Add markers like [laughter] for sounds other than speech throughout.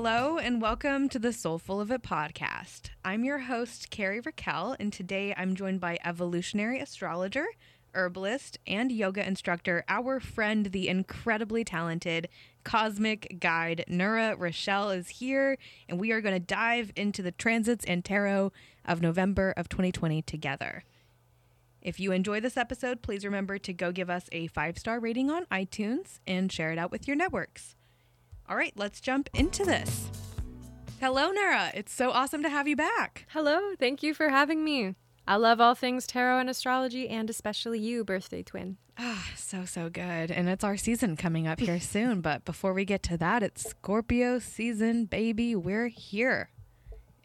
Hello and welcome to the Soulful of It podcast. I'm your host, Carrie Raquel, and today I'm joined by evolutionary astrologer, herbalist, and yoga instructor, our friend, the incredibly talented cosmic guide, Nura Rochelle, is here, and we are going to dive into the transits and tarot of November of 2020 together. If you enjoy this episode, please remember to go give us a five star rating on iTunes and share it out with your networks. All right, let's jump into this. Hello, Nara. It's so awesome to have you back. Hello, thank you for having me. I love all things tarot and astrology, and especially you, birthday twin. Ah, so, so good. And it's our season coming up here [laughs] soon. But before we get to that, it's Scorpio season, baby. We're here.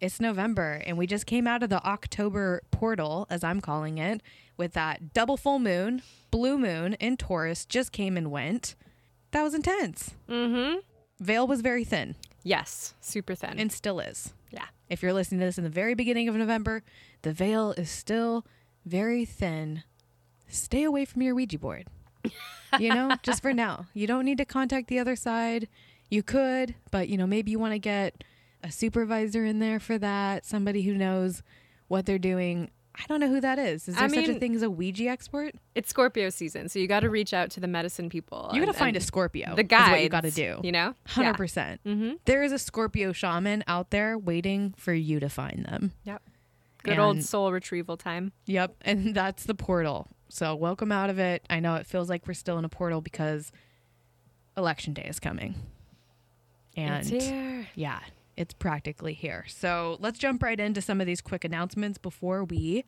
It's November, and we just came out of the October portal, as I'm calling it, with that double full moon, blue moon and Taurus just came and went. That was intense. Mm-hmm. Veil was very thin Yes, super thin. and still is. yeah. If you're listening to this in the very beginning of November, the veil is still very thin. Stay away from your Ouija board. You know, [laughs] just for now. You don't need to contact the other side. You could, but you know, maybe you want to get a supervisor in there for that, somebody who knows what they're doing. I don't know who that is. Is there I such a thing as a Ouija expert? It's Scorpio season, so you got to reach out to the medicine people. You got to find a Scorpio. the is guys. what you got to do. You know, Hundred percent. Mm-hmm. There is a Scorpio shaman out there waiting for you to find them. Yep. Good old soul retrieval time. Yep, and [laughs] that's the portal. So welcome out of it. I know it feels like we're still in a portal because election day is coming. And yeah, it's practically here. So let's jump right into some of these quick announcements before we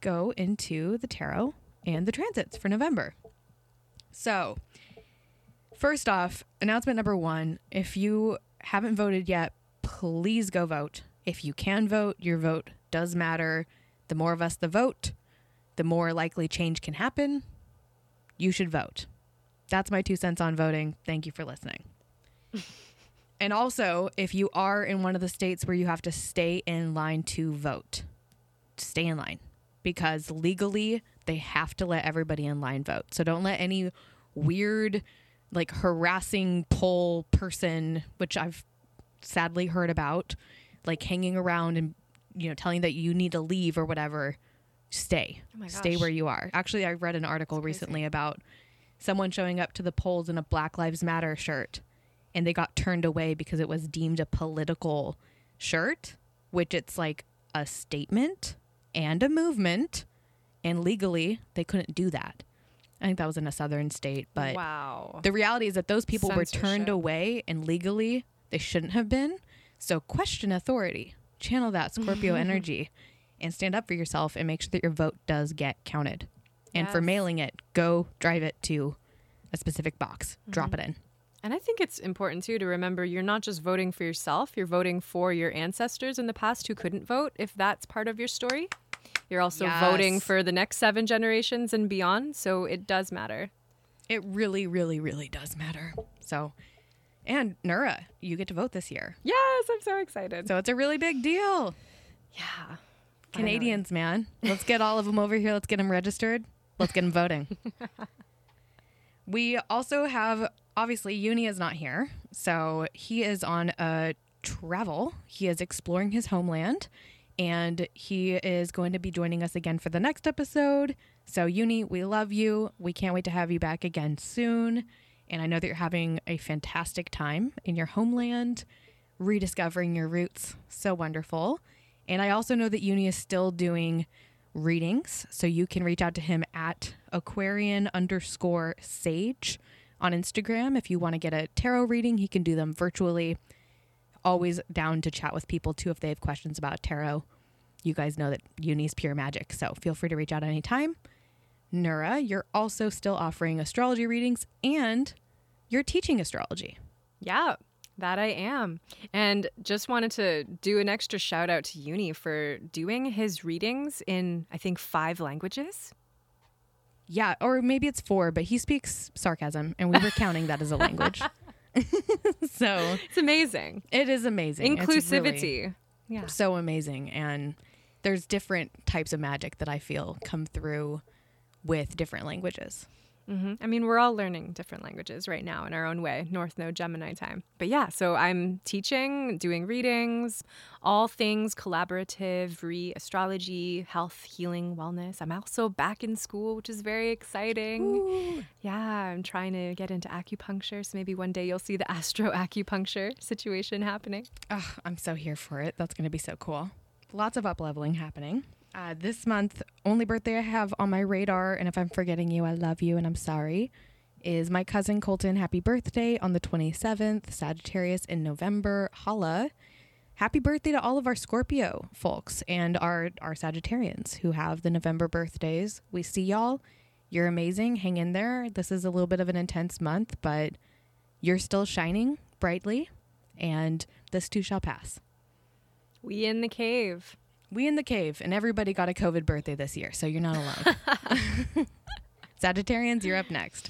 go into the tarot and the transits for November. So, first off, announcement number one if you haven't voted yet, please go vote. If you can vote, your vote does matter. The more of us that vote, the more likely change can happen. You should vote. That's my two cents on voting. Thank you for listening. [laughs] and also, if you are in one of the states where you have to stay in line to vote, stay in line because legally they have to let everybody in line vote. So don't let any weird, like harassing poll person, which I've sadly heard about, like hanging around and you know telling that you need to leave or whatever. Stay, Oh stay where you are. Actually, I read an article recently about someone showing up to the polls in a Black Lives Matter shirt, and they got turned away because it was deemed a political shirt, which it's like a statement and a movement, and legally they couldn't do that. I think that was in a southern state, but wow. the reality is that those people were turned away and legally they shouldn't have been. So question authority, channel that Scorpio [laughs] energy, and stand up for yourself and make sure that your vote does get counted. And for mailing it, go drive it to a specific box, drop it Mm-hmm. in. And I think it's important too to remember you're not just voting for yourself, you're voting for your ancestors in the past who couldn't vote, if that's part of your story. You're also voting for the next seven generations and beyond, so it does matter. It really, really, really does matter. So, and Nura, you get to vote this year. Yes, I'm so excited. So it's a really big deal. yeah. Canadians, man. Let's get all of them over here. Let's get them registered. Let's get them voting. [laughs] we also have, obviously, Uni is not here. So he is on a travel. He is exploring his homeland and he is going to be joining us again for the next episode. So, Uni, we love you. We can't wait to have you back again soon. And I know that you're having a fantastic time in your homeland, rediscovering your roots. So wonderful. And I also know that Uni is still doing readings. So you can reach out to him at Aquarian underscore sage on Instagram. If you want to get a tarot reading, he can do them virtually. Always down to chat with people too if they have questions about tarot. You guys know that Uni's pure magic. So feel free to reach out anytime. Nura, you're also still offering astrology readings and you're teaching astrology. Yeah, that I am. And just wanted to do an extra shout out to Uni for doing his readings in, I think, five languages. Yeah, or maybe it's four, but he speaks sarcasm, and we were counting that as a language. [laughs] [laughs] so It's amazing. it is amazing. It's really Inclusivity. yeah. so amazing. And there's different types of magic that I feel come through with different languages. Hmm I mean, we're all learning different languages right now in our own way, North Node Gemini time. But yeah, so I'm teaching, doing readings, all things collaborative, re astrology, health, healing, wellness. I'm also back in school, which is very exciting. Yeah, I'm trying to get into acupuncture. So maybe one day you'll see the [laughs] astro acupuncture situation happening. Oh, I'm so here for it. That's going to be so cool. Lots of up leveling happening. Uh, this month, only birthday I have on my radar, and if I'm forgetting you, I love you and I'm sorry, is my cousin Colton. Happy birthday on the 27th, Sagittarius in November. Holla. Happy birthday to all of our Scorpio folks and our, our Sagittarians who have the November birthdays. We see y'all. You're amazing. Hang in there. This is a little bit of an intense month, but you're still shining brightly, and this too shall pass. We in the cave. We in the cave, and everybody got a COVID birthday this year, so you're not alone. Sagittarians, you're up next.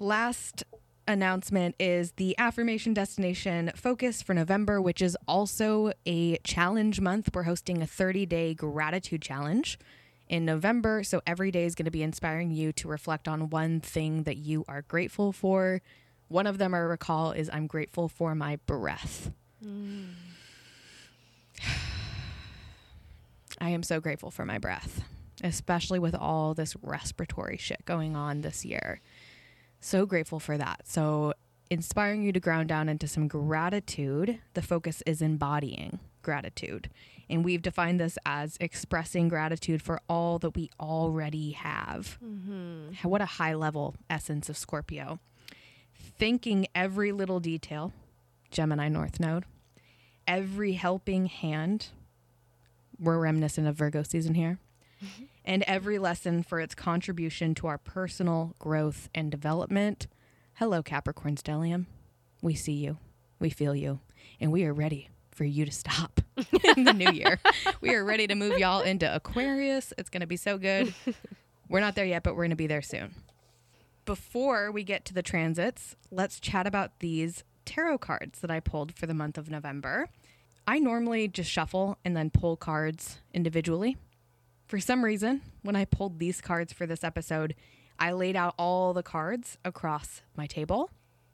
Last announcement is the affirmation destination focus for November, which is also a challenge month. We're hosting a 30 day gratitude challenge in November. So every day is going to be inspiring you to reflect on one thing that you are grateful for. One of them I recall is I'm grateful for my breath. I am so grateful for my breath, especially with all this respiratory shit going on this year. So grateful for that. So, inspiring you to ground down into some gratitude. The focus is embodying gratitude. And we've defined this as expressing gratitude for all that we already have. Mm-hmm. What a high level essence of Scorpio. Thinking every little detail, Gemini North Node, every helping hand, we're reminiscent of Virgo season here, mm-hmm. and every lesson for its contribution to our personal growth and development. Hello, Capricorn Stellium. We see you, we feel you, and we are ready for you to stop [laughs] in the new year. We are ready to move y'all into Aquarius. It's going to be so good. [laughs] We're not there yet, but we're going to be there soon. Before we get to the transits, let's chat about these tarot cards that I pulled for the month of November. I normally just shuffle and then pull cards individually. For some reason, when I pulled these cards for this episode, I laid out all the cards across my table,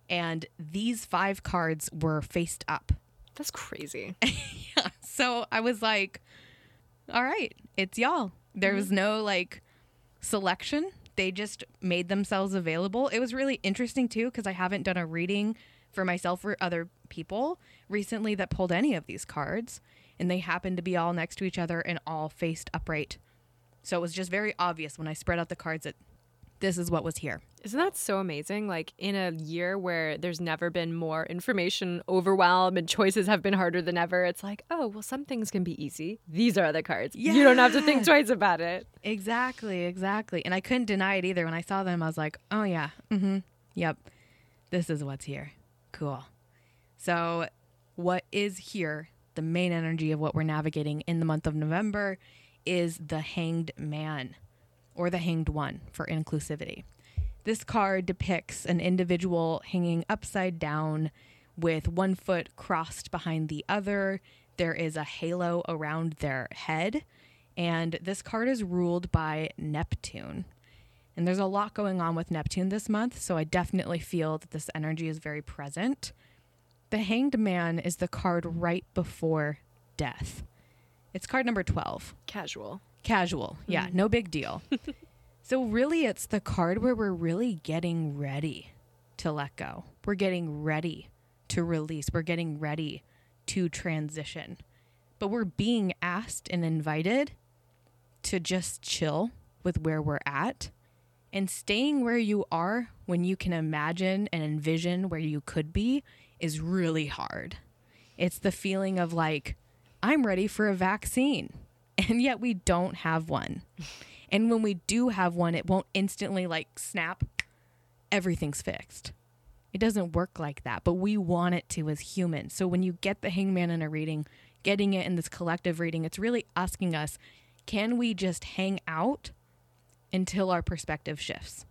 and these five cards were faced up. That's crazy. [laughs] yeah. So I was like, all right, it's y'all. There was mm-hmm. no like selection. They just made themselves available. It was really interesting too because I haven't done a reading for myself or other people recently that pulled any of these cards, and they happened to be all next to each other and all faced upright. So it was just very obvious when I spread out the cards that this is what was here. Isn't that so amazing? Like in a year where there's never been more information overwhelm and choices have been harder than ever, it's like, oh, well, some things can be easy. These are the cards. Yeah. You don't have to think twice about it. Exactly, exactly. And I couldn't deny it either. When I saw them, I was like, oh, yeah, mm-hmm, yep, this is what's here. Cool. So, what is here, the main energy of what we're navigating in the month of November, is the Hanged Man or the Hanged One for inclusivity. This card depicts an individual hanging upside down with one foot crossed behind the other. There is a halo around their head. And this card is ruled by Neptune. And there's a lot going on with Neptune this month, so I definitely feel that this energy is very present. The Hanged Man is the card right before death. It's card number 12 Casual. casual. Yeah, mm-hmm. no big deal. [laughs] so really it's the card where we're really getting ready to let go. We're getting ready to release. We're getting ready to transition. But we're being asked and invited to just chill with where we're at and staying where you are when you can imagine and envision where you could be is really hard. It's the feeling of like, I'm ready for a vaccine, [laughs] and yet we don't have one. And when we do have one, it won't instantly like snap, everything's fixed. It doesn't work like that, but we want it to as humans. So when you get the hangman in a reading, getting it in this collective reading, it's really asking us can we just hang out until our perspective shifts?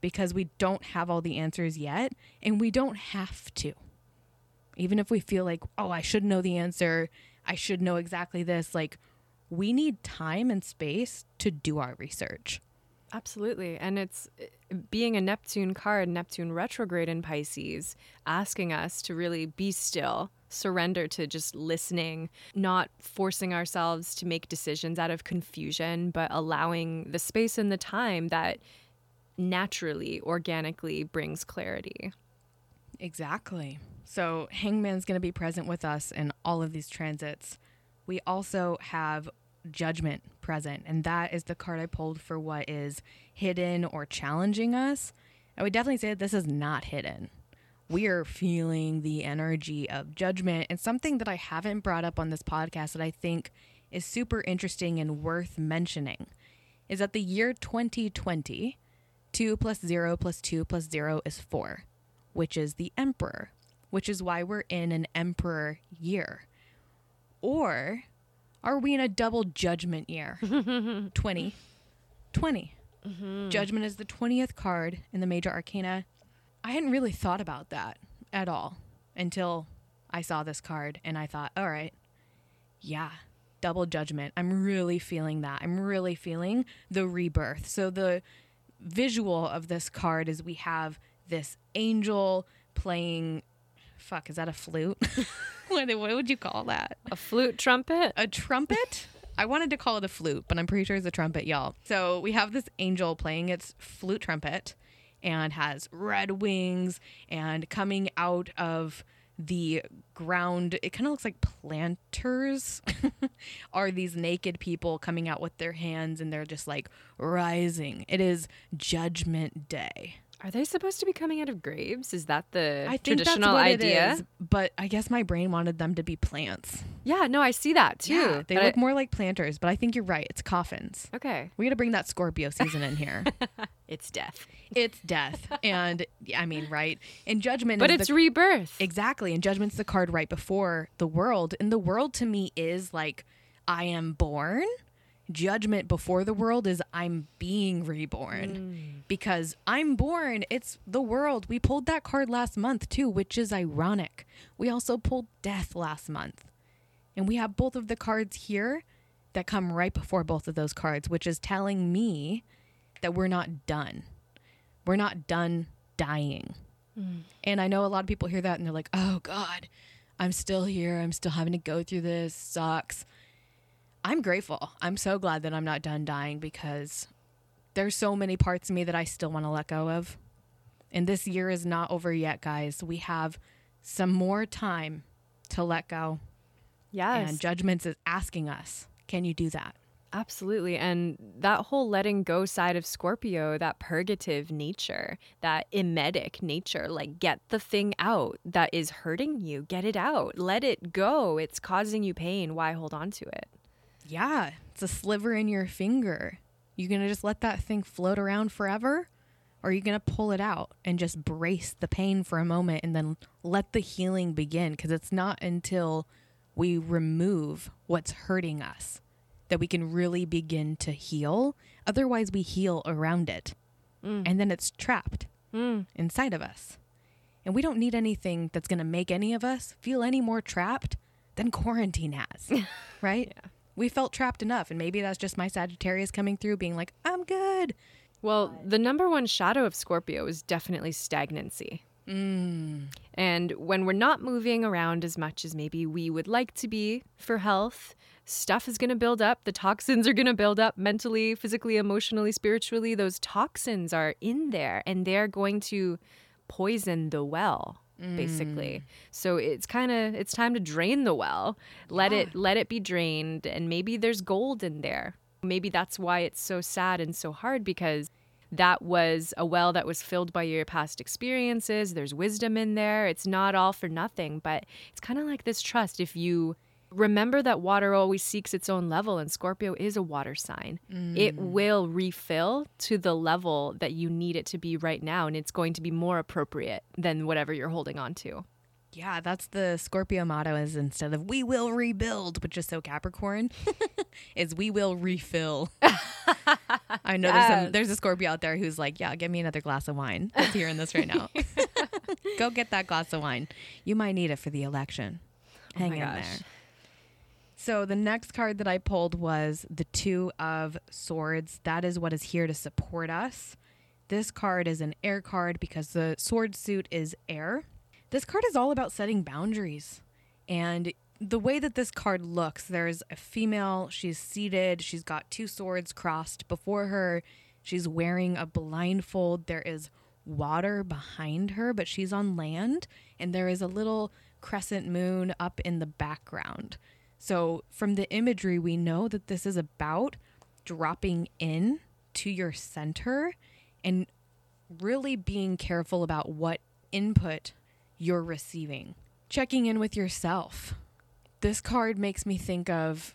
Because we don't have all the answers yet, and we don't have to. Even if we feel like, oh, I should know the answer, I should know exactly this, like, we need time and space to do our research. Absolutely. And it's uh, being a Neptune card, Neptune retrograde in Pisces, asking us to really be still, surrender to just listening, not forcing ourselves to make decisions out of confusion, but allowing the space and the time that naturally, organically brings clarity. Exactly. So Hangman's going to be present with us in all of these transits. We also have Judgment present, and that is the card I pulled for what is hidden or challenging us. I would definitely say that this is not hidden. We are feeling the energy of judgment, and something that I haven't brought up on this podcast that I think is super interesting and worth mentioning is that the year 2020, 2 plus 0 plus 2 plus 0 is 4, which is the Emperor, which is why we're in an Emperor year. Or are we in a double judgment year? [laughs] 20. 20. Mm-hmm. Judgment is the 20th card in the major arcana. I hadn't really thought about that at all until I saw this card and I thought, all right, yeah, double judgment. I'm really feeling that. I'm really feeling the rebirth. So the visual of this card is we have this angel playing fuck, is that a flute? [laughs] what, what would you call that? A flute trumpet? a trumpet. I wanted to call it a flute, but I'm pretty sure it's a trumpet, y'all. So we have this angel playing its flute trumpet and has red wings and coming out of the ground it kind of looks like planters [laughs] are these naked people coming out with their hands and they're just like rising. It is judgment day Are they supposed to be coming out of graves? Is that the i think that's traditional what idea? it is but i guess my brain wanted them to be plants Yeah, no, I see that too. yeah they but look I- more like planters but i think you're right it's coffins Okay. we gotta bring that scorpio season in here [laughs] It's death. it's death and i mean right and judgment But it's the, rebirth. exactly and judgment's the card right before the world and the world to me is like i am born judgment before the world is i'm being reborn. Mm. Because i'm born it's the world. We pulled that card last month too which is ironic. We also pulled death last month. And we have both of the cards here that come right before both of those cards which is telling me that we're not done. We're not done dying. Mm. And I know a lot of people hear that and they're like, oh God, I'm still here. I'm still having to go through this. Sucks. I'm grateful. I'm so glad that I'm not done dying because there's so many parts of me that I still want to let go of. And this year is not over yet, guys. We have some more time to let go. yes. And Judgments is asking us, can you do that? Absolutely. And that whole letting go side of Scorpio, that purgative nature, that emetic nature, like get the thing out that is hurting you, get it out, let it go. It's causing you pain. Why hold on to it? Yeah, it's a sliver in your finger. You gonna just let that thing float around forever? Or are you gonna pull it out and just brace the pain for a moment and then let the healing begin? Because it's not until we remove what's hurting us that we can really begin to heal. Otherwise, we heal around it. Mm. And then it's trapped mm. inside of us. And we don't need anything that's going to make any of us feel any more trapped than quarantine has. [laughs] right? We felt trapped enough. And maybe that's just my Sagittarius coming through being like, I'm good. Well, the number one shadow of Scorpio is definitely stagnancy. Mm. And when we're not moving around as much as maybe we would like to be for health, stuff is going to build up. The toxins are going to build up mentally, physically, emotionally, spiritually. Those toxins are in there and they're going to poison the well basically mm. so it's kind of it's time to drain the well let it let it be drained and maybe there's gold in there maybe that's why it's so sad and so hard because that was a well that was filled by your past experiences. There's wisdom in there. It's not all for nothing, but it's kind of like this trust. If you remember that water always seeks its own level, and Scorpio is a water sign, it mm. will refill to the level that you need it to be right now, and it's going to be more appropriate than whatever you're holding on to. Yeah, that's the Scorpio motto is instead of we will rebuild, which is so Capricorn, [laughs] is we will refill. [laughs] I know there's some there's a Scorpio out there who's like, yeah, give me another glass of wine. That's hearing this right now. [laughs] Go get that glass of wine. You might need it for the election. Oh Hang my in gosh. there. So the next card that I pulled was the Two of Swords. That is what is here to support us. This card is an air card because the sword suit is air. This card is all about setting boundaries. And the way that this card looks, there's a female, she's seated, she's got two swords crossed before her, she's wearing a blindfold. There is water behind her, but she's on land, and there is a little crescent moon up in the background. So, from the imagery, we know that this is about dropping in to your center and really being careful about what input you're receiving. Checking in with yourself. This card makes me think of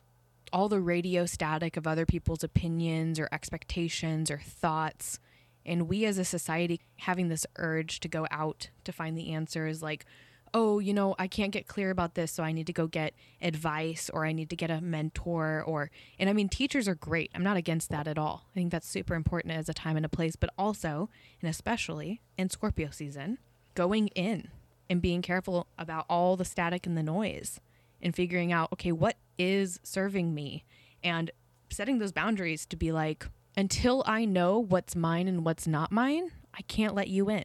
all the radio static of other people's opinions or expectations or thoughts. And we as a society having this urge to go out to find the answers like, oh, you know, I can't get clear about this, so I need to go get advice or I need to get a mentor or and I mean teachers are great. I'm not against that at all. I think that's super important as a time and a place, but also and especially in Scorpio season, going in and being careful about all the static and the noise and figuring out, okay, what is serving me and setting those boundaries to be like until I know what's mine and what's not mine, I can't let you in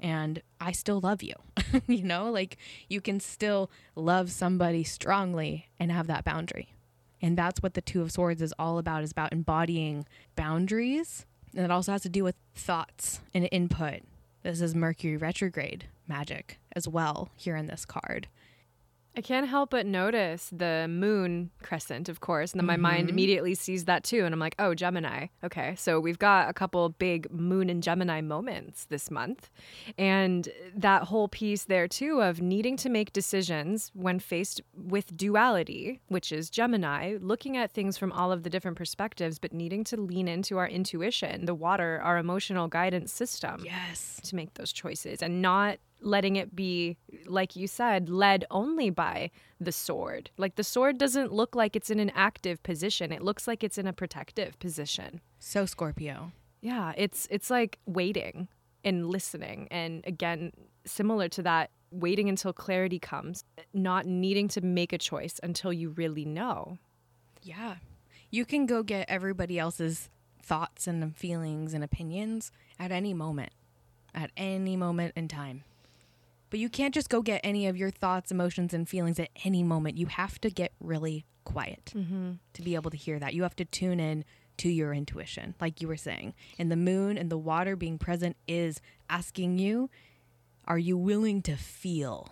and I still love you. [laughs] you know, like you can still love somebody strongly and have that boundary. And that's what the Two of Swords is all about is about embodying boundaries. And it also has to do with thoughts and input. This is Mercury retrograde magic as well here in this card. I can't help but notice the moon crescent, of course, and then my mind Mhm. immediately sees that too, and I'm like, oh, Gemini. Okay, so we've got a couple big moon and Gemini moments this month, and that whole piece there too of needing to make decisions when faced with duality, which is Gemini, looking at things from all of the different perspectives, but needing to lean into our intuition, the water, our emotional guidance system Yes. to make those choices and not letting it be like you said led only by the sword like the sword doesn't look like it's in an active position it looks like it's in a protective position So Scorpio. yeah it's it's like waiting and listening and again similar to that waiting until clarity comes not needing to make a choice until you really know Yeah. You can go get everybody else's thoughts and feelings and opinions at any moment, at any moment in time. But you can't just go get any of your thoughts, emotions, and feelings at any moment. You have to get really quiet to be able to hear that. You have to tune in to your intuition, like you were saying. And the moon and the water being present is asking you, are you willing to feel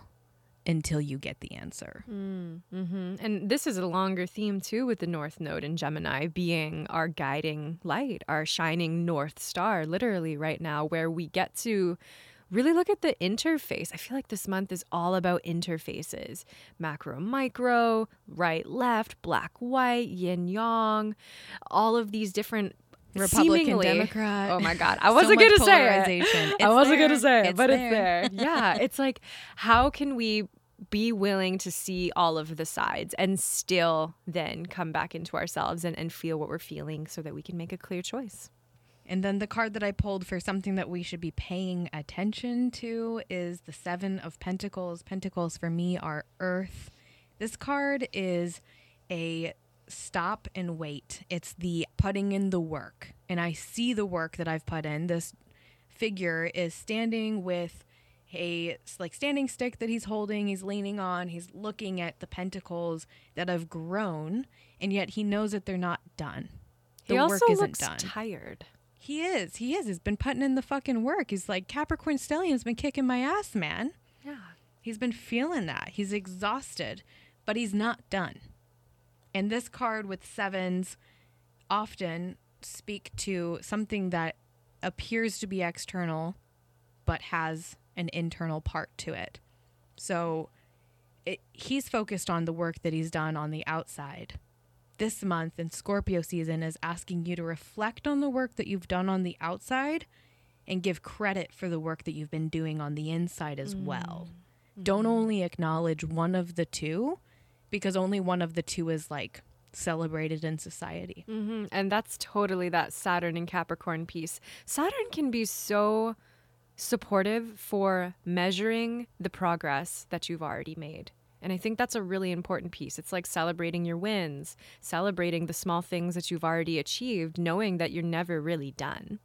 until you get the answer? hmm And this is a longer theme too with the North Node in Gemini being our guiding light, our shining North Star, literally right now, where we get to really look at the interface. I feel like this month is all about interfaces macro, micro, right, left, black, white, yin, yang, all of these different. Republican, seemingly- Democrat. Oh my God. [laughs] I wasn't going to say it. I wasn't going to say it, It's but there. it's there. [laughs] Yeah. It's like, how can we be willing to see all of the sides and still then come back into ourselves and, and feel what we're feeling so that we can make a clear choice? And then the card that I pulled for something that we should be paying attention to is the Seven of Pentacles. Pentacles for me are Earth. This card is a stop and wait. It's the putting in the work. And I see the work that I've put in. This figure is standing with a like standing stick that he's holding, he's leaning on, he's looking at the pentacles that have grown, and yet he knows that they're not done. The he also work isn't looks done. tired. He is. He is. He's been putting in the fucking work. He's like Capricorn Stellium's been kicking my ass, man. Yeah. He's been feeling that. He's exhausted, but he's not done. And this card with sevens often speak to something that appears to be external but has an internal part to it. So it, he's focused on the work that he's done on the outside. This month in Scorpio season is asking you to reflect on the work that you've done on the outside and give credit for the work that you've been doing on the inside as well. Don't only acknowledge one of the two because only one of the two is like celebrated in society. hmm And that's totally that Saturn and Capricorn piece. Saturn can be so supportive for measuring the progress that you've already made And I think that's a really important piece. It's like celebrating your wins, celebrating the small things that you've already achieved, knowing that you're never really done.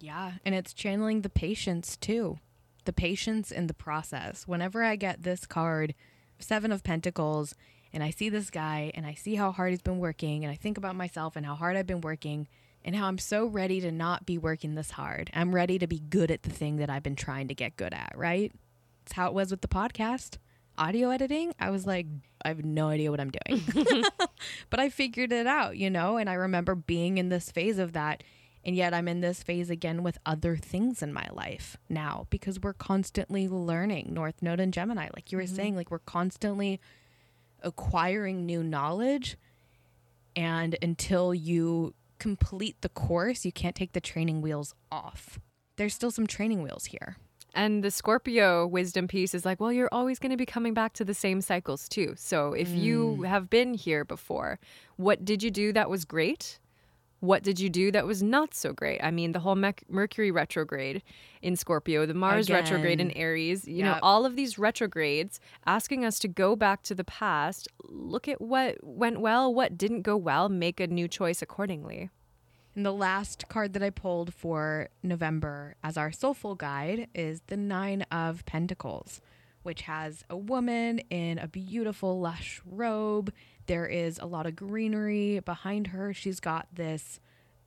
Yeah. And it's channeling the patience too. The patience in the process. Whenever I get this card, Seven of Pentacles, and I see this guy and I see how hard he's been working, and I think about myself and how hard I've been working, and how I'm so ready to not be working this hard. I'm ready to be good at the thing that I've been trying to get good at, right? It's how it was with the podcast. Audio editing, I was like, I have no idea what I'm doing. [laughs] [laughs] but I figured it out, you know? And I remember being in this phase of that. And yet I'm in this phase again with other things in my life now because we're constantly learning North Node and Gemini. Like you were mm-hmm. saying, like we're constantly acquiring new knowledge. And until you complete the course, you can't take the training wheels off. There's still some training wheels here. And the Scorpio wisdom piece is like, well, you're always going to be coming back to the same cycles too. So if mm. you have been here before, what did you do that was great? what did you do that was not so great? I mean, the whole Mercury retrograde in Scorpio, the Mars Again. retrograde in Aries, you yep. know, all of these retrogrades asking us to go back to the past, look at what went well, what didn't go well, make a new choice accordingly. And the last card that I pulled for November as our soulful guide is the Nine of Pentacles, which has a woman in a beautiful, lush robe there is a lot of greenery behind her. She's got this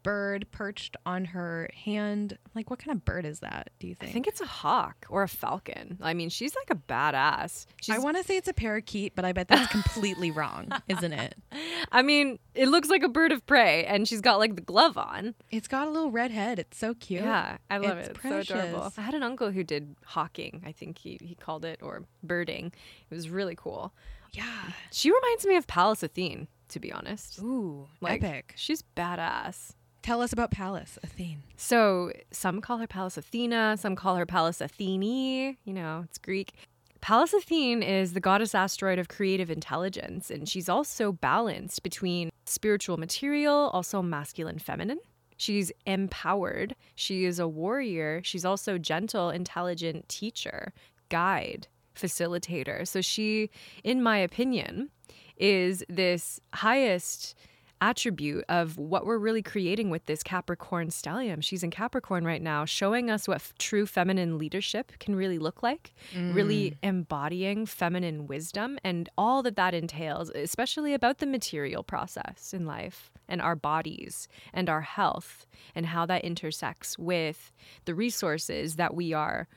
bird perched on her hand. Like, what kind of bird is that? Do you think? I think it's a hawk or a falcon. I mean, she's like a badass. She's... I want to say it's a parakeet, but I bet that's completely wrong, isn't it? [laughs] I mean, it looks like a bird of prey, and she's got like the glove on. It's got a little red head. It's so cute. Yeah, I love it's it. It's so adorable. I had an uncle who did hawking. I think he he called it or birding. It was really cool. Yeah. She reminds me of Pallas Athene, to be honest. Ooh, like, epic. She's badass. Tell us about Pallas Athene. So some call her Pallas Athena, some call her Pallas Athene. You know, it's Greek. Pallas Athene is the goddess asteroid of creative intelligence, and she's also balanced between spiritual material, also masculine, feminine. She's empowered. She is a warrior. She's also gentle, intelligent teacher, guide, facilitator. So she, in my opinion, is this highest attribute of what we're really creating with this Capricorn stellium. She's in Capricorn right now, showing us what f- true feminine leadership can really look like, mm. really embodying feminine wisdom and all that that entails, especially about the material process in life and our bodies and our health and how that intersects with the resources that we are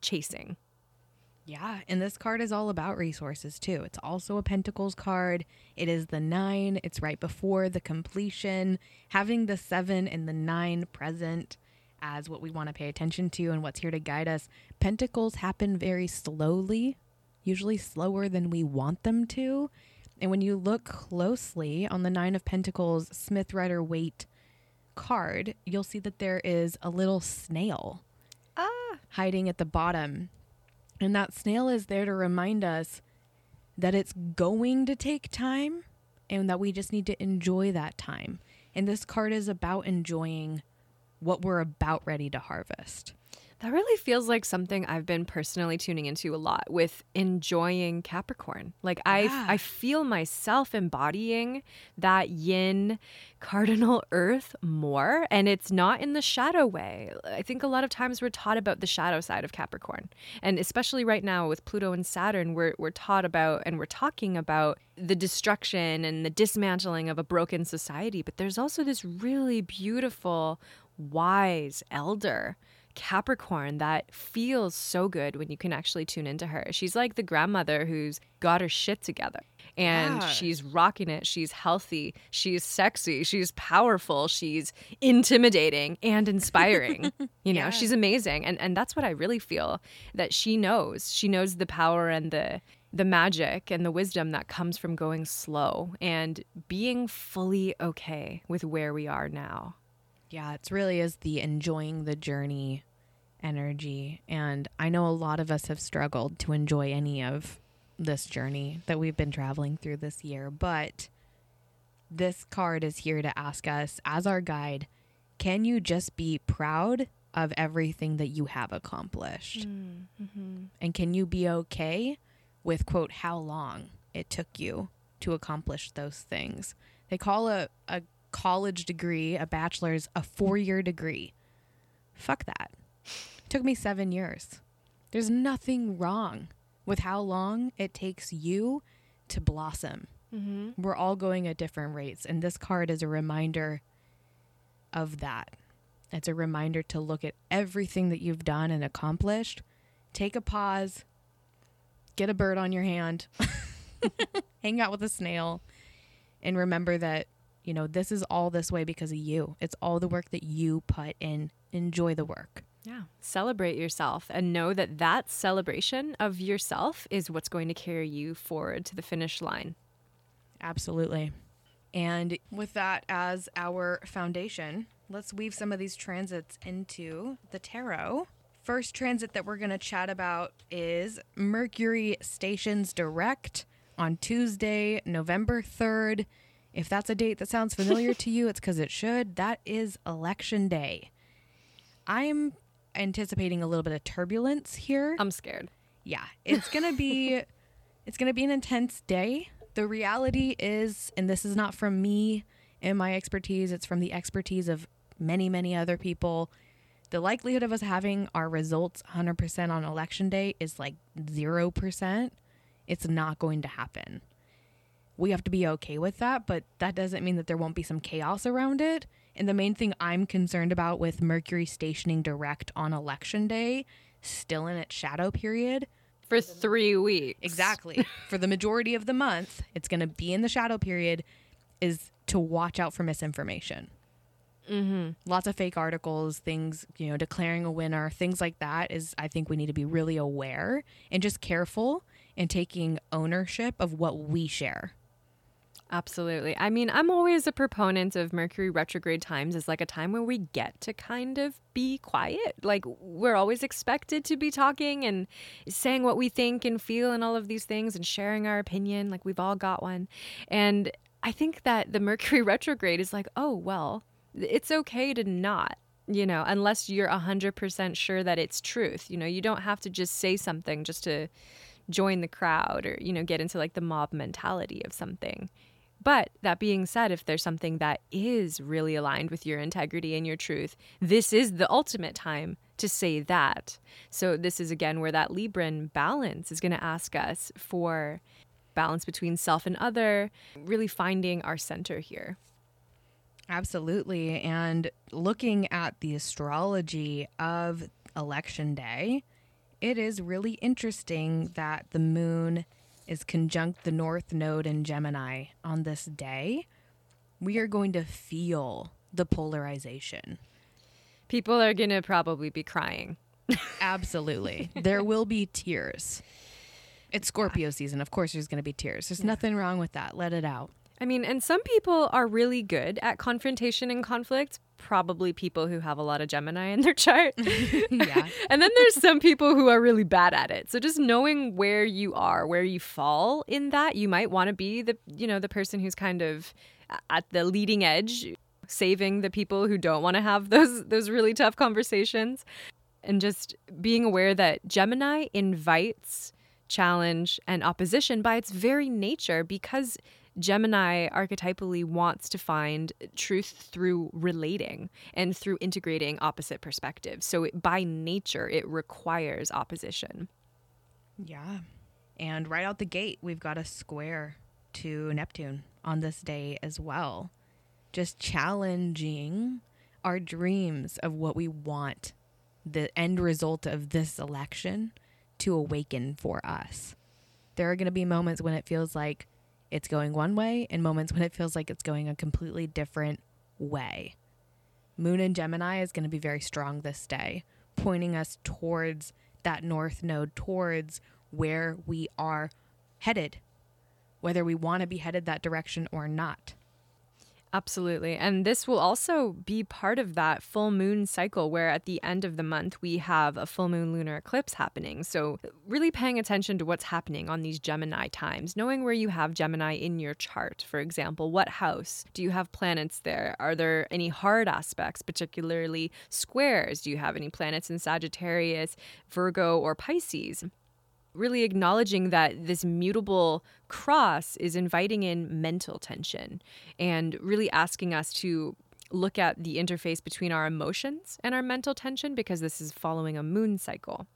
chasing. Yeah, and this card is all about resources too. It's also a Pentacles card. It is the nine, it's right before the completion. Having the seven and the nine present as what we want to pay attention to and what's here to guide us. Pentacles happen very slowly, usually slower than we want them to. And when you look closely on the Nine of Pentacles Smith Rider Waite card, you'll see that there is a little snail ah. hiding at the bottom. And that snail is there to remind us that it's going to take time and that we just need to enjoy that time. And this card is about enjoying what we're about ready to harvest. That really feels like something I've been personally tuning into a lot with enjoying Capricorn. Like yeah. I I feel myself embodying that yin cardinal earth more and it's not in the shadow way. I think a lot of times we're taught about the shadow side of Capricorn. And especially right now with Pluto and Saturn, we're we're taught about and we're talking about the destruction and the dismantling of a broken society, but there's also this really beautiful wise elder Capricorn that feels so good when you can actually tune into her. She's like the grandmother who's got her shit together and yeah. she's rocking it. She's healthy. She's sexy. She's powerful. She's intimidating and inspiring. [laughs] you know, yeah. she's amazing. And and that's what I really feel that she knows. She knows the power and the the magic and the wisdom that comes from going slow and being fully okay with where we are now. Yeah, it's really is the enjoying the journey energy. And I know a lot of us have struggled to enjoy any of this journey that we've been traveling through this year. But this card is here to ask us, as our guide, can you just be proud of everything that you have accomplished? Mm, mm-hmm. And can you be okay with, quote, how long it took you to accomplish those things. They call a, a college degree, a bachelor's, a four year degree. Fuck that. It took me seven years. There's nothing wrong with how long it takes you to blossom. Mm-hmm. We're all going at different rates, and this card is a reminder of that. It's a reminder to look at everything that you've done and accomplished. Take a pause, get a bird on your hand, [laughs] hang out with a snail, and remember that, you know, this is all this way because of you. It's all the work that you put in. Enjoy the work. Yeah. Celebrate yourself and know that that celebration of yourself is what's going to carry you forward to the finish line. Absolutely. And with that as our foundation, let's weave some of these transits into the tarot. First transit that we're going to chat about is Mercury stations direct on Tuesday, November 3rd. If that's a date that sounds familiar [laughs] to you, it's because it should. That is election day. I'm anticipating a little bit of turbulence here. I'm scared. Yeah, it's to be [laughs] it's to be an intense day. The reality is and this is not from me and my expertise, it's from the expertise of many, many other people. The likelihood of us having our results 100% on election day is like 0%. It's not going to happen. We have to be okay with that, but that doesn't mean that there won't be some chaos around it. And the main thing I'm concerned about with Mercury stationing direct on election day, still in its shadow period, For three weeks. Exactly. For the majority of the month, it's going to be in the shadow period, is to watch out for misinformation. Mm-hmm. Lots of fake articles, things, you know, declaring a winner, things like that is, I think we need to be really aware and just careful and taking ownership of what we share. Absolutely. I mean, I'm always a proponent of Mercury retrograde times as like a time where we get to kind of be quiet. Like we're always expected to be talking and saying what we think and feel and all of these things and sharing our opinion. Like we've all got one. And I think that the Mercury [laughs] retrograde is like, oh, well, it's okay to not you know, unless you're 100% sure that it's truth. You know, you don't have to just say something just to join the crowd or, you know, get into like the mob mentality of something. But that being said, if there's something that is really aligned with your integrity and your truth, this is the ultimate time to say that. So, this is again where that Libran balance is going to ask us for balance between self and other, really finding our center here. Absolutely. And looking at the astrology of election day, it is really interesting that the moon is conjunct the north node in Gemini on this day. We are going to feel the polarization. People are going to probably be crying. [laughs] Absolutely. there will be tears. It's Scorpio season. Of course, there's going to be tears. There's nothing wrong with that. Let it out. I mean, and some people are really good at confrontation and conflict. Probably people who have a lot of Gemini in their chart. [laughs] yeah. [laughs] and then there's some people who are really bad at it. So just knowing where you are, where you fall in that, you might want to be the, you know, the person who's kind of at the leading edge, saving the people who don't want to have [laughs] those those really tough conversations and just being aware that Gemini invites challenge and opposition by its very nature because Gemini archetypally wants to find truth through relating and through integrating opposite perspectives. So, it, by nature, it requires opposition. Yeah. And right out the gate, we've got a square to Neptune on this day as well. Just challenging our dreams of what we want the end result of this election to awaken for us. There are going to be moments when it feels like it's going one way and moments when it feels like it's going a completely different way. Moon in Gemini is going to be very strong this day, pointing us towards that north node, towards where we are headed, whether we want to be headed that direction or not. Absolutely. And this will also be part of that full moon cycle where at the end of the month we have a full moon lunar eclipse happening. So, really paying attention to what's happening on these Gemini times, knowing where you have Gemini in your chart. For example, what house? Do you have planets there? Are there any hard aspects, particularly squares? Do you have any planets in Sagittarius, Virgo, or Pisces? Really acknowledging that this mutable cross is inviting in mental tension and really asking us to look at the interface between our emotions and our mental tension because this is following a moon cycle.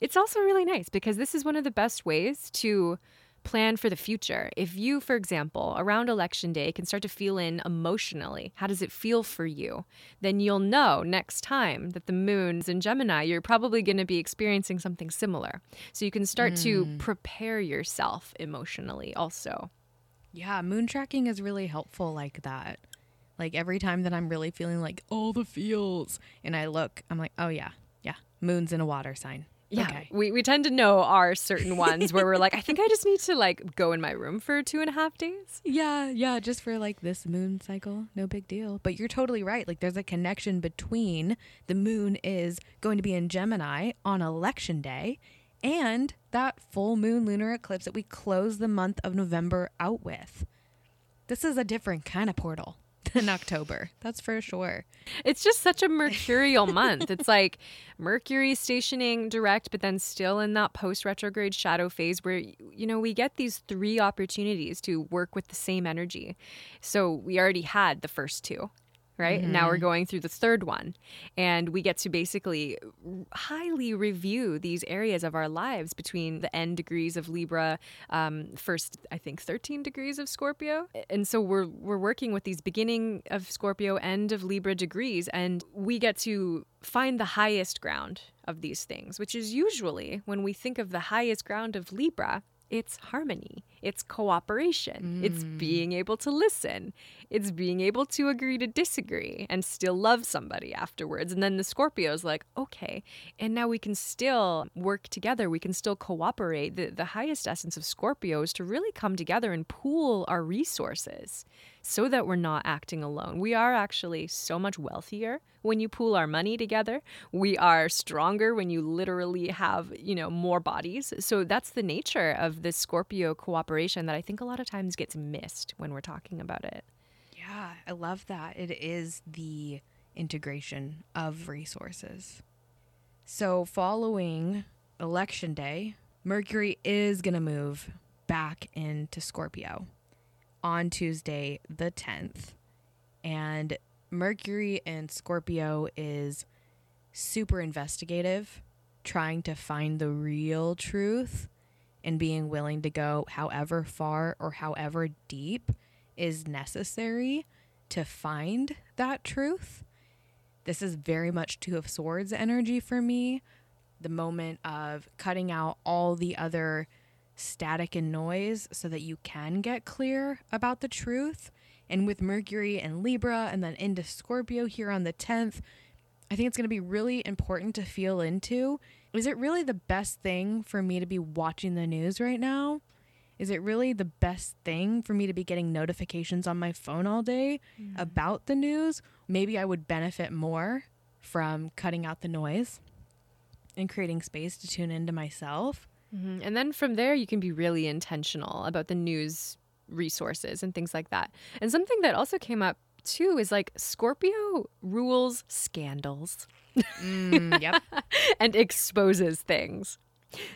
It's also really nice because this is one of the best ways to plan for the future. If you, for example, around election day can start to feel in emotionally, how does it feel for you? Then you'll know next time that the moon's in Gemini, you're probably going to be experiencing something similar. So you can start mm. to prepare yourself emotionally also. Yeah, moon tracking is really helpful like that. Like every time that I'm really feeling like all the feels and I look, I'm like, oh yeah, yeah, moon's in a water sign. Yeah, okay. we, we tend to know our certain ones where we're like, I think I just need to like go in my room for two and a half days. [laughs] Yeah, yeah, just for like this moon cycle, no big deal. But you're totally right. Like, there's a connection between the moon is going to be in Gemini on election day and that full moon lunar eclipse that we close the month of November out with. This is a different kind of portal [laughs] than October. That's for sure. It's just such a mercurial month. It's like Mercury stationing direct, but then still in that post retrograde shadow phase where, you know, we get these three opportunities to work with the same energy. So we already had the first two right? Mm-hmm. Now we're mm-hmm. going through the third one. And we get to basically highly review these areas of our lives between the end degrees of Libra, um, first, I think, 13 degrees of Scorpio. And so we're, we're working with these beginning of Scorpio, end of Libra degrees, and we get to find the highest ground of these things, which is usually when we think of the highest ground of Libra, it's harmony, it's cooperation, mm. it's being able to listen, it's being able to agree to disagree and still love somebody afterwards. And then the Scorpio is like, okay, and now we can still work together, we can still cooperate. The, the highest essence of Scorpio is to really come together and pool our resources so that we're not acting alone. We are actually so much wealthier when you pool our money together. We are stronger when you literally have, you know, more bodies. So that's the nature of this Scorpio cooperation that I think a lot of times gets missed when we're talking about it. Yeah, I love that. It is the integration of resources. So following election day, Mercury is going to move back into Scorpio on Tuesday, the 10th. And Mercury and Scorpio is super investigative, trying to find the real truth and being willing to go however far or however deep is necessary to find that truth. This is very much Two of Swords energy for me. The moment of cutting out all the other static and noise so that you can get clear about the truth. And with Mercury and Libra and then into Scorpio here on the 10th, I think it's going to be really important to feel into. Is it really the best thing for me to be watching the news right now? Is it really the best thing for me to be getting notifications on my phone all day mm. about the news? Maybe I would benefit more from cutting out the noise and creating space to tune into myself. Mm-hmm. And then from there, you can be really intentional about the news resources and things like that. And something that also came up too is like Scorpio rules scandals. Mm, yep. [laughs] and exposes things.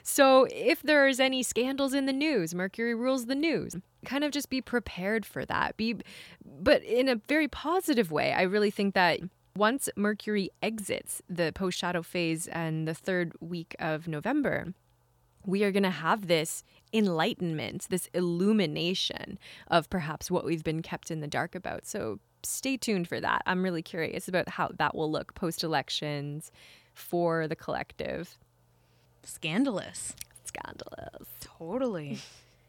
So if there's any scandals in the news, Mercury rules the news. Kind of just be prepared for that. Be but in a very positive way. I really think that once Mercury exits the post shadow phase and the third week of November, we are going to have this enlightenment, this illumination of perhaps what we've been kept in the dark about. So stay tuned for that. I'm really curious about how that will look post elections for the collective. Scandalous. Scandalous. Totally.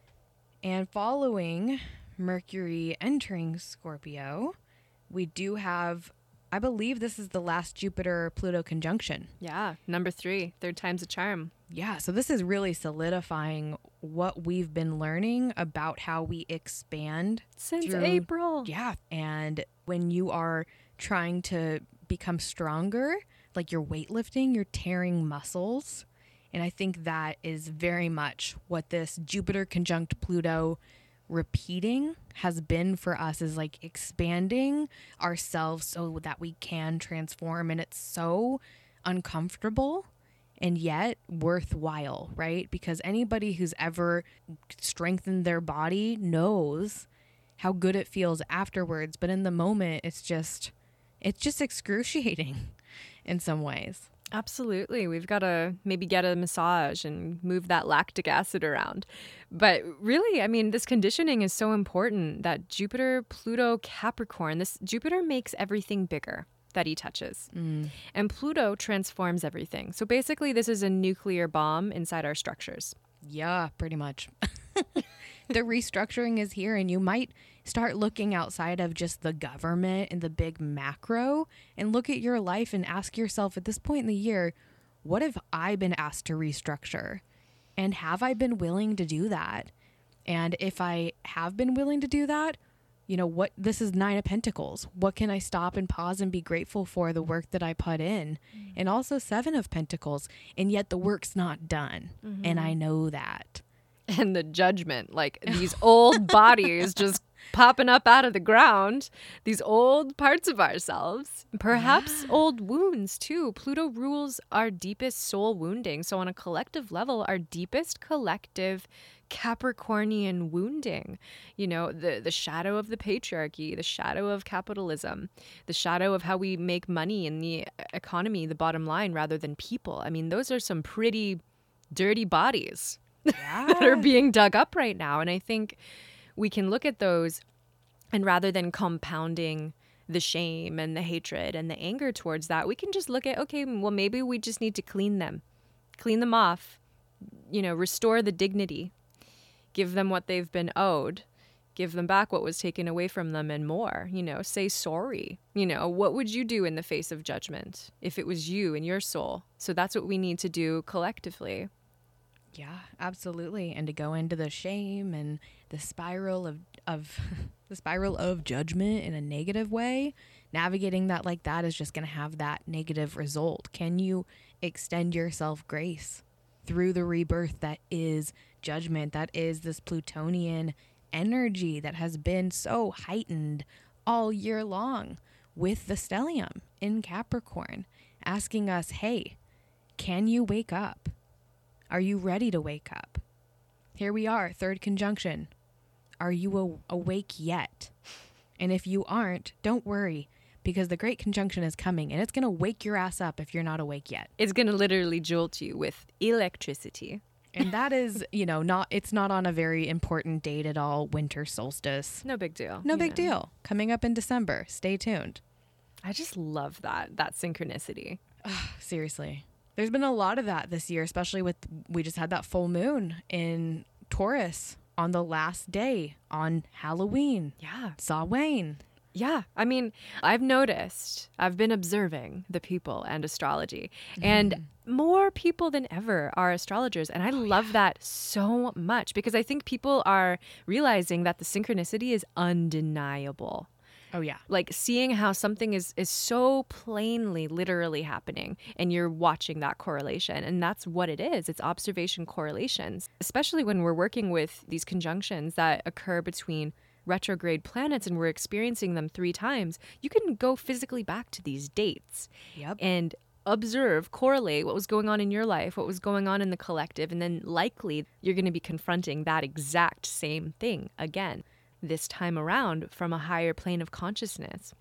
[laughs] and following Mercury entering Scorpio, we do have I believe this is the last Jupiter Pluto conjunction. Yeah, number three, third time's a charm. Yeah, so this is really solidifying what we've been learning about how we expand since through, April. Yeah, and when you are trying to become stronger, like you're weightlifting, you're tearing muscles. And I think that is very much what this Jupiter conjunct Pluto repeating has been for us is like expanding ourselves so that we can transform and it's so uncomfortable and yet worthwhile, right? Because anybody who's ever strengthened their body knows how good it feels afterwards, but in the moment it's just it's just excruciating [laughs] in some ways. Absolutely. We've got to maybe get a massage and move that lactic acid around. But really, I mean, this conditioning is so important that Jupiter, Pluto, Capricorn, this Jupiter makes everything bigger that he touches. Mm. And Pluto transforms everything. So basically, this is a nuclear bomb inside our structures. Yeah, pretty much. [laughs] the restructuring is here, and you might start looking outside of just the government and the big macro and look at your life and ask yourself at this point in the year, what have I been asked to restructure? And have I been willing to do that? And if I have been willing to do that, you know what this is nine of pentacles what can i stop and pause and be grateful for the work that i put in mm-hmm. and also seven of pentacles and yet the work's not done mm-hmm. and i know that and the judgment like these old bodies [laughs] just popping up out of the ground these old parts of ourselves perhaps yeah. old wounds too pluto rules our deepest soul wounding so on a collective level our deepest collective Capricornian wounding, you know, the, the shadow of the patriarchy, the shadow of capitalism, the shadow of how we make money in the economy, the bottom line, rather than people. I mean, those are some pretty dirty bodies yeah. [laughs] that are being dug up right now. And I think we can look at those and rather than compounding the shame and the hatred and the anger towards that, we can just look at, okay, well, maybe we just need to clean them, clean them off, you know, restore the dignity. Give them what they've been owed. Give them back what was taken away from them and more you know. Say sorry you know. What would you do in the face of judgment if it was you and your soul? So that's what we need to do collectively. Yeah absolutely. And to go into the shame and the spiral of of [laughs] the spiral of judgment in a negative way navigating that like that is just going to have that negative result can you extend yourself grace through the rebirth that is judgment, that is this Plutonian energy that has been so heightened all year long with the stellium in Capricorn, asking us, hey, can you wake up? Are you ready to wake up? Here we are, third conjunction. Are you awake yet? And if you aren't, don't worry because the Great Conjunction is coming and it's going to wake your ass up if you're not awake yet. It's going to literally jolt you with electricity. And that is, you know, not it's not on a very important date at all, winter solstice. No big deal. No big know. deal. Coming up in December. Stay tuned. I just love that that synchronicity. Seriously. There's been a lot of that this year, especially with we just had that full moon in Taurus on the last day on Halloween. Yeah. Samhain. Yeah. I mean, I've noticed, I've been observing the people and astrology, mm-hmm. and more people than ever are astrologers. And I oh, love yeah. that so much because I think people are realizing that the synchronicity is undeniable. Oh yeah. Like seeing how something is is so plainly literally happening and you're watching that correlation and that's what it is. It's observation correlations. Especially when we're working with these conjunctions that occur between retrograde planets and we're experiencing them three times, you can go physically back to these dates yep. and observe, correlate what was going on in your life, what was going on in the collective, and then likely you're going to be confronting that exact same thing again, this time around from a higher plane of consciousness.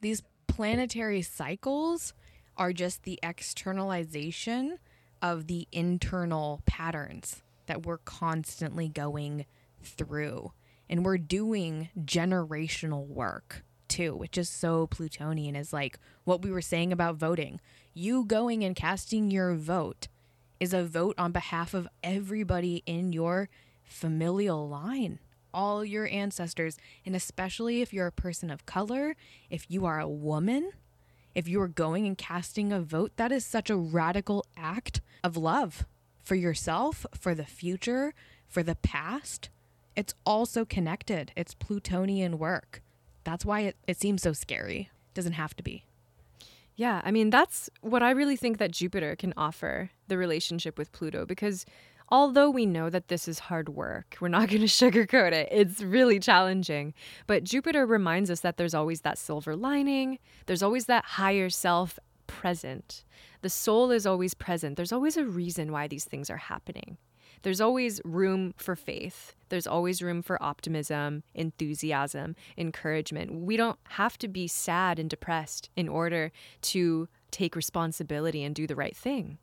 These planetary cycles are just the externalization of the internal patterns that we're constantly going through and we're doing generational work too, which is so Plutonian, is like what we were saying about voting. You going and casting your vote is a vote on behalf of everybody in your familial line, all your ancestors, and especially if you're a person of color, if you are a woman, if you are going and casting a vote, that is such a radical act of love for yourself, for the future, for the past it's also connected. It's Plutonian work. That's why it, it seems so scary. It doesn't have to be. Yeah, I mean, that's what I really think that Jupiter can offer the relationship with Pluto because although we know that this is hard work, we're not [laughs] going to sugarcoat it. It's really challenging. But Jupiter reminds us that there's always that silver lining, there's always that higher self present. The soul is always present. There's always a reason why these things are happening. There's always room for faith. There's always room for optimism, enthusiasm, encouragement. We don't have to be sad and depressed in order to take responsibility and do the right thing.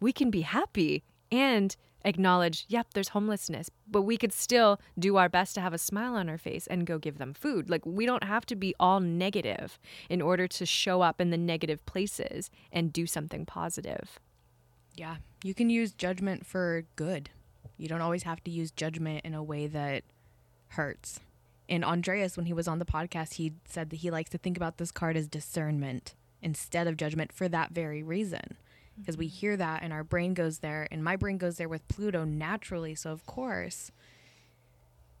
We can be happy and acknowledge, yep, there's homelessness, but we could still do our best to have a smile on our face and go give them food. Like, we don't have to be all negative in order to show up in the negative places and do something positive. Yeah. You can use judgment for good. You don't always have to use judgment in a way that hurts. And Andreas, when he was on the podcast, he said that he likes to think about this card as discernment instead of judgment for that very reason because we hear that and our brain goes there and my brain goes there with Pluto naturally. So of course,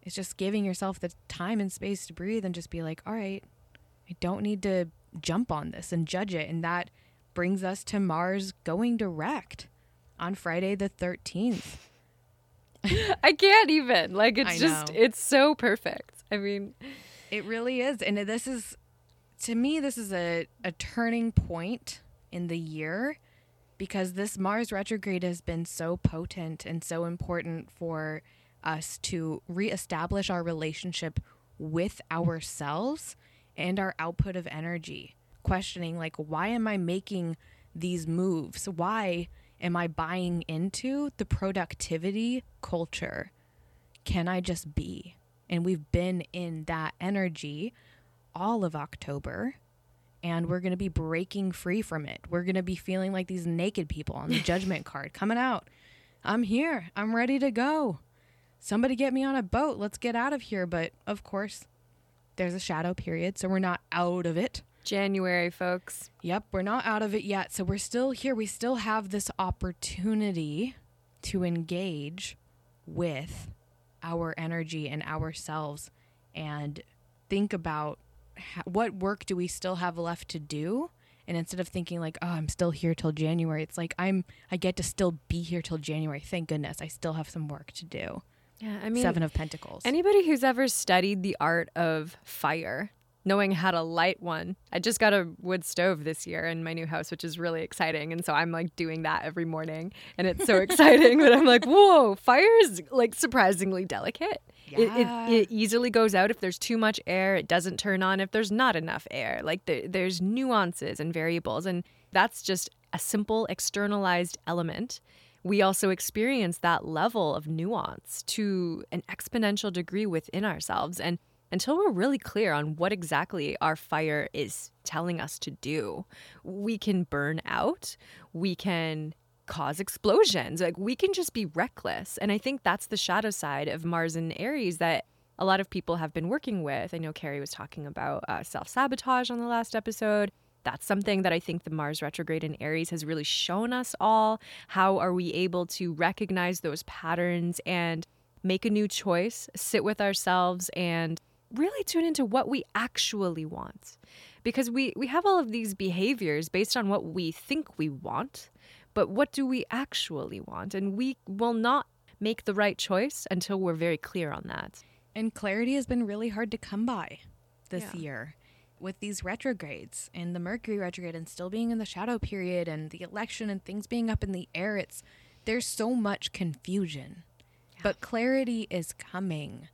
it's just giving yourself the time and space to breathe and just be like, "All right, I don't need to jump on this and judge it." And that brings us to Mars going direct on Friday the 13th. [laughs] I can't even. Like it's just it's so perfect. I mean, It really is. And this is, to me, this is a, a turning point in the year because this Mars retrograde has been so potent and so important for us to reestablish our relationship with ourselves and our output of energy. Questioning, like, why am I making these moves? Why am I buying into the productivity culture? Can I just be? And we've been in that energy all of October and we're going to be breaking free from it. We're going to be feeling like these naked people on the [laughs] judgment card coming out. I'm here. I'm ready to go. Somebody get me on a boat. Let's get out of here. But of course, there's a shadow period, so we're not out of it. January, folks. Yep, we're not out of it yet. So we're still here. We still have this opportunity to engage with our energy and ourselves and think about what work do we still have left to do? And instead of thinking like oh i'm still here till january it's like i'm i get to still be here till january. Thank goodness i still have some work to do. Yeah, I mean, seven of pentacles. Anybody who's ever studied the art of fire, knowing how to light one. I just got a wood stove this year in my new house, which is really exciting. And so I'm like doing that every morning. And it's so [laughs] exciting. But I'm like, whoa, fire is like surprisingly delicate. It, Yeah. it, it easily goes out if there's too much air. It doesn't turn on if there's not enough air. Like there, there's nuances and variables. And that's just a simple externalized element we also experience that level of nuance to an exponential degree within ourselves. And until we're really clear on what exactly our fire is telling us to do, we can burn out, we can cause explosions, like we can just be reckless. And I think that's the shadow side of Mars and Aries that a lot of people have been working with. I know Carrie was talking about uh, self sabotage on the last episode that's something that I think the Mars retrograde in Aries has really shown us all. How are we able to recognize those patterns and make a new choice, sit with ourselves, and really tune into what we actually want? Because we, we have all of these behaviors based on what we think we want, but what do we actually want? And we will not make the right choice until we're very clear on that. and clarity has been really hard to come by this Yeah. year with these retrogrades and the mercury retrograde and still being in the shadow period and the election and things being up in the air it's there's so much confusion but clarity is coming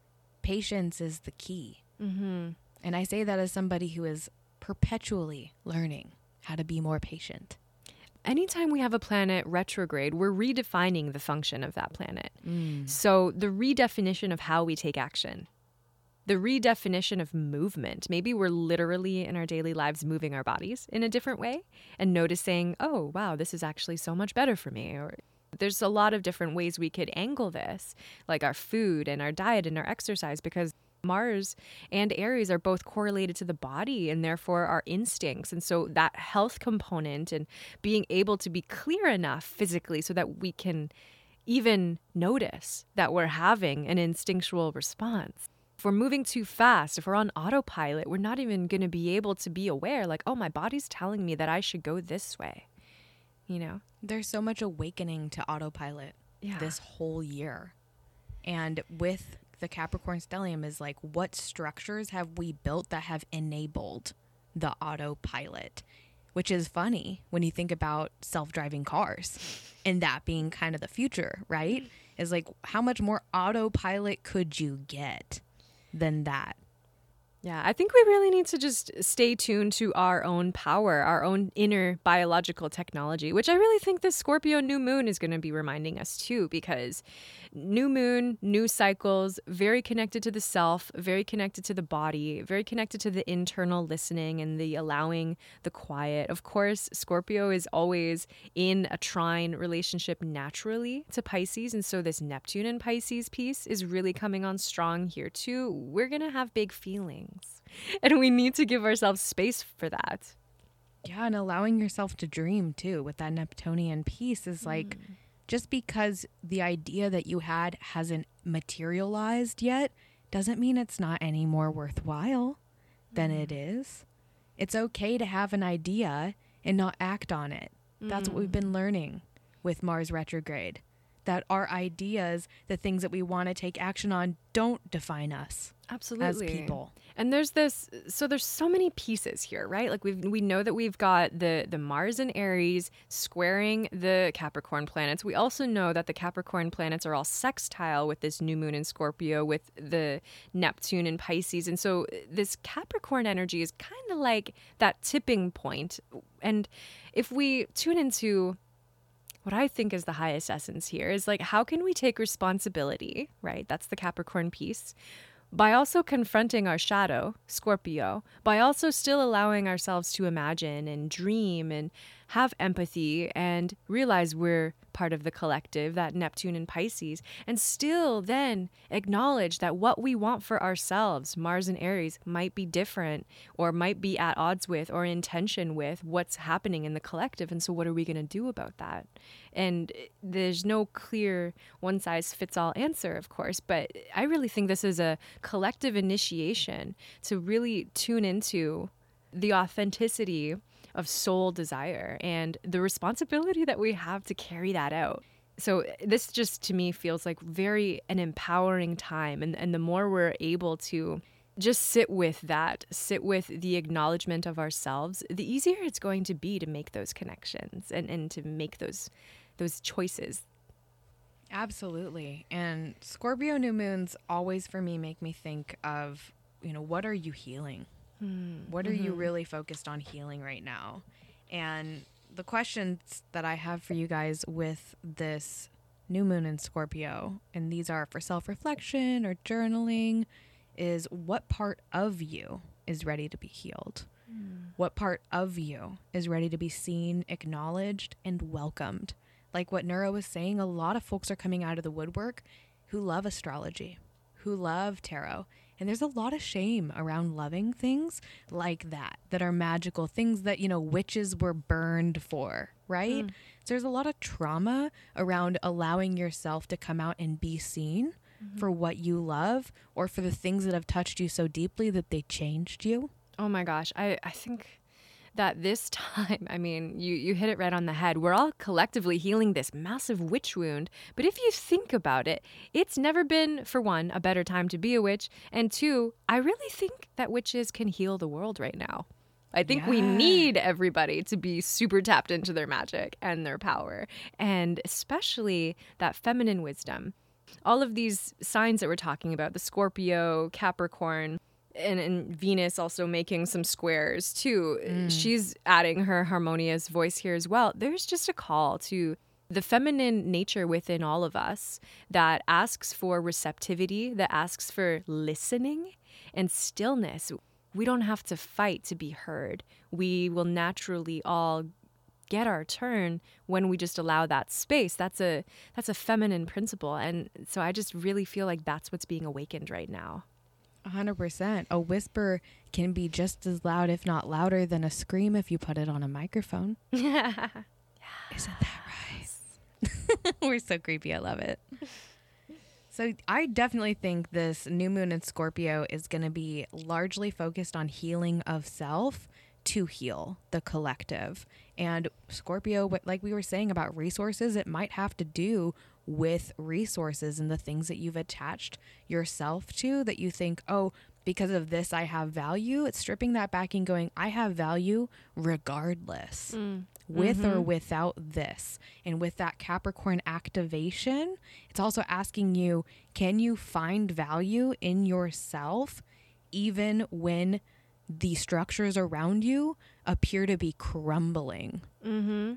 patience is the key Mm-hmm. and i say that as somebody who is perpetually learning how to be more patient anytime we have a planet retrograde, we're redefining the function of that planet. So, the redefinition of how we take action, the redefinition of movement. Maybe we're literally in our daily lives moving our bodies in a different way and noticing, oh, wow, this is actually so much better for me. Or there's a lot of different ways we could angle this, like our food and our diet and our exercise, because Mars and Aries are both correlated to the body and therefore our instincts. And so that health component and being able to be clear enough physically so that we can even notice that we're having an instinctual response. If we're moving too fast, if we're on autopilot, we're not even going to be able to be aware, like, oh, my body's telling me that I should go this way. You know? There's so much awakening to autopilot Yeah. this whole year. And with the Capricorn stellium is like what structures have we built that have enabled the autopilot? which is funny when you think about self-driving cars and that being kind of the future, right? Mm-hmm. Is like how much more autopilot could you get than that? Yeah, I think we really need to just stay tuned to our own power, our own inner biological technology, which I really think this Scorpio new moon is going to be reminding us too, because new moon, new cycles, very connected to the self, very connected to the body, very connected to the internal listening and the allowing the quiet. Of course, Scorpio is always in a trine relationship naturally to Pisces. And so this Neptune and Pisces piece is really coming on strong here too. We're going to have big feelings, [laughs] and we need to give ourselves space for that. Yeah, and allowing yourself to dream too with that Neptunian piece is like. Mm just because the idea that you had hasn't materialized yet doesn't mean it's not any more worthwhile than mm. it is. It's okay to have an idea and not act on it. Mm. That's what we've been mm. learning with Mars retrograde. That our ideas, the things that we want to take action on, don't define us. Absolutely. As people. And there's this so there's so many pieces here, right? Like we we know that we've got the the Mars and Aries squaring the Capricorn planets. We also know that the Capricorn planets are all sextile with this new moon in Scorpio with the Neptune in Pisces. And so uh, this Capricorn energy is kind of like that tipping point. And if we tune into what I think is the highest essence here is like, how can we take responsibility, right? That's the Capricorn piece by also confronting our shadow, Scorpio, by also still allowing ourselves to imagine and dream and have empathy and realize we're part of the collective, that Neptune and Pisces, and still then acknowledge that what we want for ourselves, Mars and Aries, might be different or might be at odds with or in tension with what's happening in the collective. And so, what are we going to do about that? And eh, there's no clear one size fits all answer, of course, but I really think this is a collective initiation to really tune into the authenticity of soul desire and the responsibility that we have to carry that out. So this just to me feels like very an empowering time and and the more we're able to just sit with that, sit with the acknowledgement of ourselves, the easier it's going to be to make those connections and, and to make those those choices. Absolutely. And Scorpio new moons always for me make me think of, you know, what are you healing? Mm, what are mm-hmm. you really focused on healing right now? And the questions that I have for you guys with this new moon in Scorpio, and these are for self reflection or journaling, is what part of you is ready to be healed? Mm. What part of you is ready to be seen, acknowledged, and welcomed? Like what Neuro was saying, a lot of folks are coming out of the woodwork who love astrology, who love tarot, and there's a lot of shame around loving things like that, that are magical, things that, you know, witches were burned for, right? Mm. So there's a lot of trauma around allowing yourself to come out and be seen mm-hmm. for what you love or for the things that have touched you so deeply that they changed you. Oh my gosh. I, I think that this [laughs] time, I mean, you, you hit it right on the head. We're all collectively healing this massive witch wound. But if you think about it, it's never been, for one, a better time to be a witch. And two, I really think that witches can heal the world right now. I think yeah. we need everybody to be super tapped into their magic and their power, and especially that feminine wisdom. All of these signs that we're talking about the Scorpio, Capricorn, and, and Venus also making some squares too. Mm. She's adding her harmonious voice here as well. There's just a call to the feminine nature within all of us that asks for receptivity, that asks for listening and stillness. We don't have to fight to be heard. We will naturally all get our turn when we just allow that space that's a that's a feminine principle and so i just really feel like that's what's being awakened right now 100%. A whisper can be just as loud, if not louder, than a scream if you put it on a microphone. [laughs] yeah. Isn't that right? [laughs] We're so creepy. I love it. So, I definitely think this new moon in Scorpio is going to be largely focused on healing of self to heal the collective. And Scorpio, like we were saying about resources, it might have to do with resources and the things that you've attached yourself to that you think, oh, because of this, I have value. It's stripping that back and going, I have value regardless, Mm. with or Mhm. without this. And with that Capricorn activation, it's also asking you, can you find value in yourself even when the structures around you appear to be crumbling? Mm-hmm.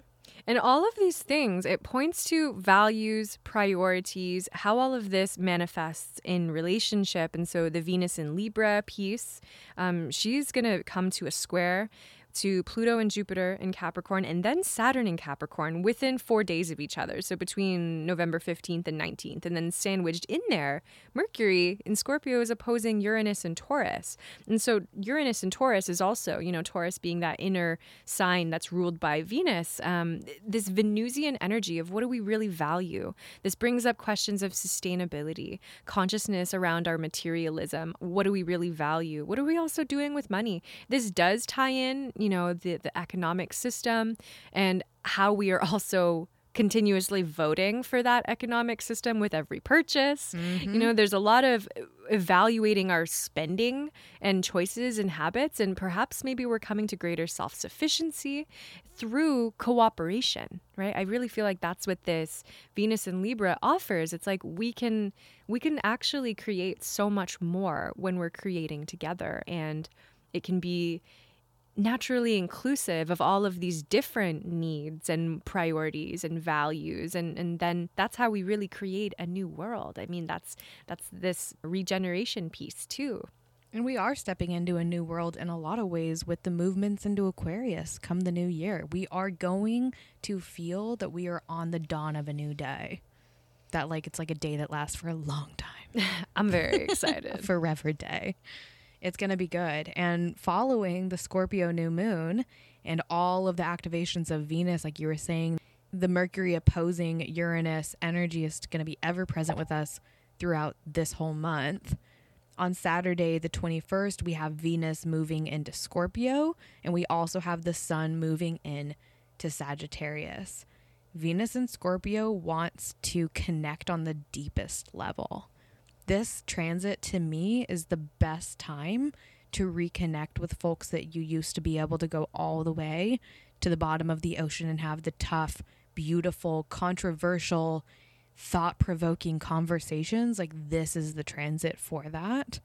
And all of these things, it points to values, priorities, how all of this manifests in relationship. And so the Venus in Libra piece, um, she's going to come to a square to Pluto and Jupiter in Capricorn, and then Saturn in Capricorn within four days of each other. So between November 15th and 19th. And then sandwiched in there, Mercury in Scorpio is opposing Uranus and Taurus. And so Uranus and Taurus is also, you know, Taurus being that inner sign that's ruled by Venus, um, this Venusian energy of what do we really value? This brings up questions of sustainability, consciousness around our materialism. What do we really value? What are we also doing with money? This does tie in, you know, the, the economic system and how we are [laughs] also continuously voting for that economic system with every purchase. You mm-hmm. know, there's a lot of evaluating our spending and choices and habits, and perhaps maybe we're coming to greater self sufficiency through cooperation, right? I really feel like that's what this Venus and Libra offers. It's like we can we can actually create so much more when we're creating together and it can be naturally inclusive of all of these different needs and priorities and values and and then that's how we really create a new world i mean that's that's this regeneration piece too And we are stepping into a new world in a lot of ways with the movements into Aquarius come the new year. We are going to feel that we are on the dawn of a new day. That like it's like a day that lasts for a long time. [laughs] i'm very [laughs] excited forever day. It's going to be good. And following the Scorpio new moon and all of the activations of Venus, like you were saying, the Mercury opposing Uranus energy is going to be ever present with us throughout this whole month. On Saturday, the 21st, we have Venus moving into Scorpio, and we also have the Sun moving in to Sagittarius. Venus in Scorpio wants to connect on the deepest level this transit to me is the best time to reconnect with folks that you used to be able to go all the way to the bottom of the ocean and have the tough, beautiful, controversial, thought provoking conversations. Like, this is the transit for that.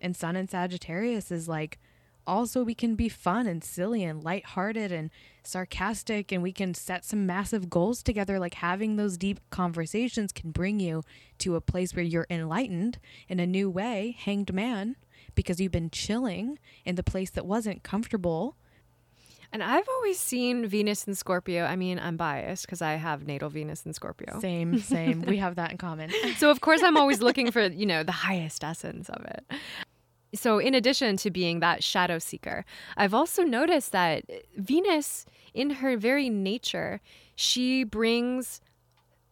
And Sun and Sagittarius is like, also, we can be fun and silly and lighthearted and sarcastic, and we can set some massive goals together. Like, having those deep conversations can bring you to a place where you're enlightened in a new way, hanged man, because you've been chilling in the place that wasn't comfortable. and i've always seen venus in scorpio i mean i'm biased because i have natal venus in scorpio Same, same. we have that in common. [laughs] so of course i'm always looking for you know the highest essence of it so in addition to being that shadow seeker i've also noticed that venus in her very nature she brings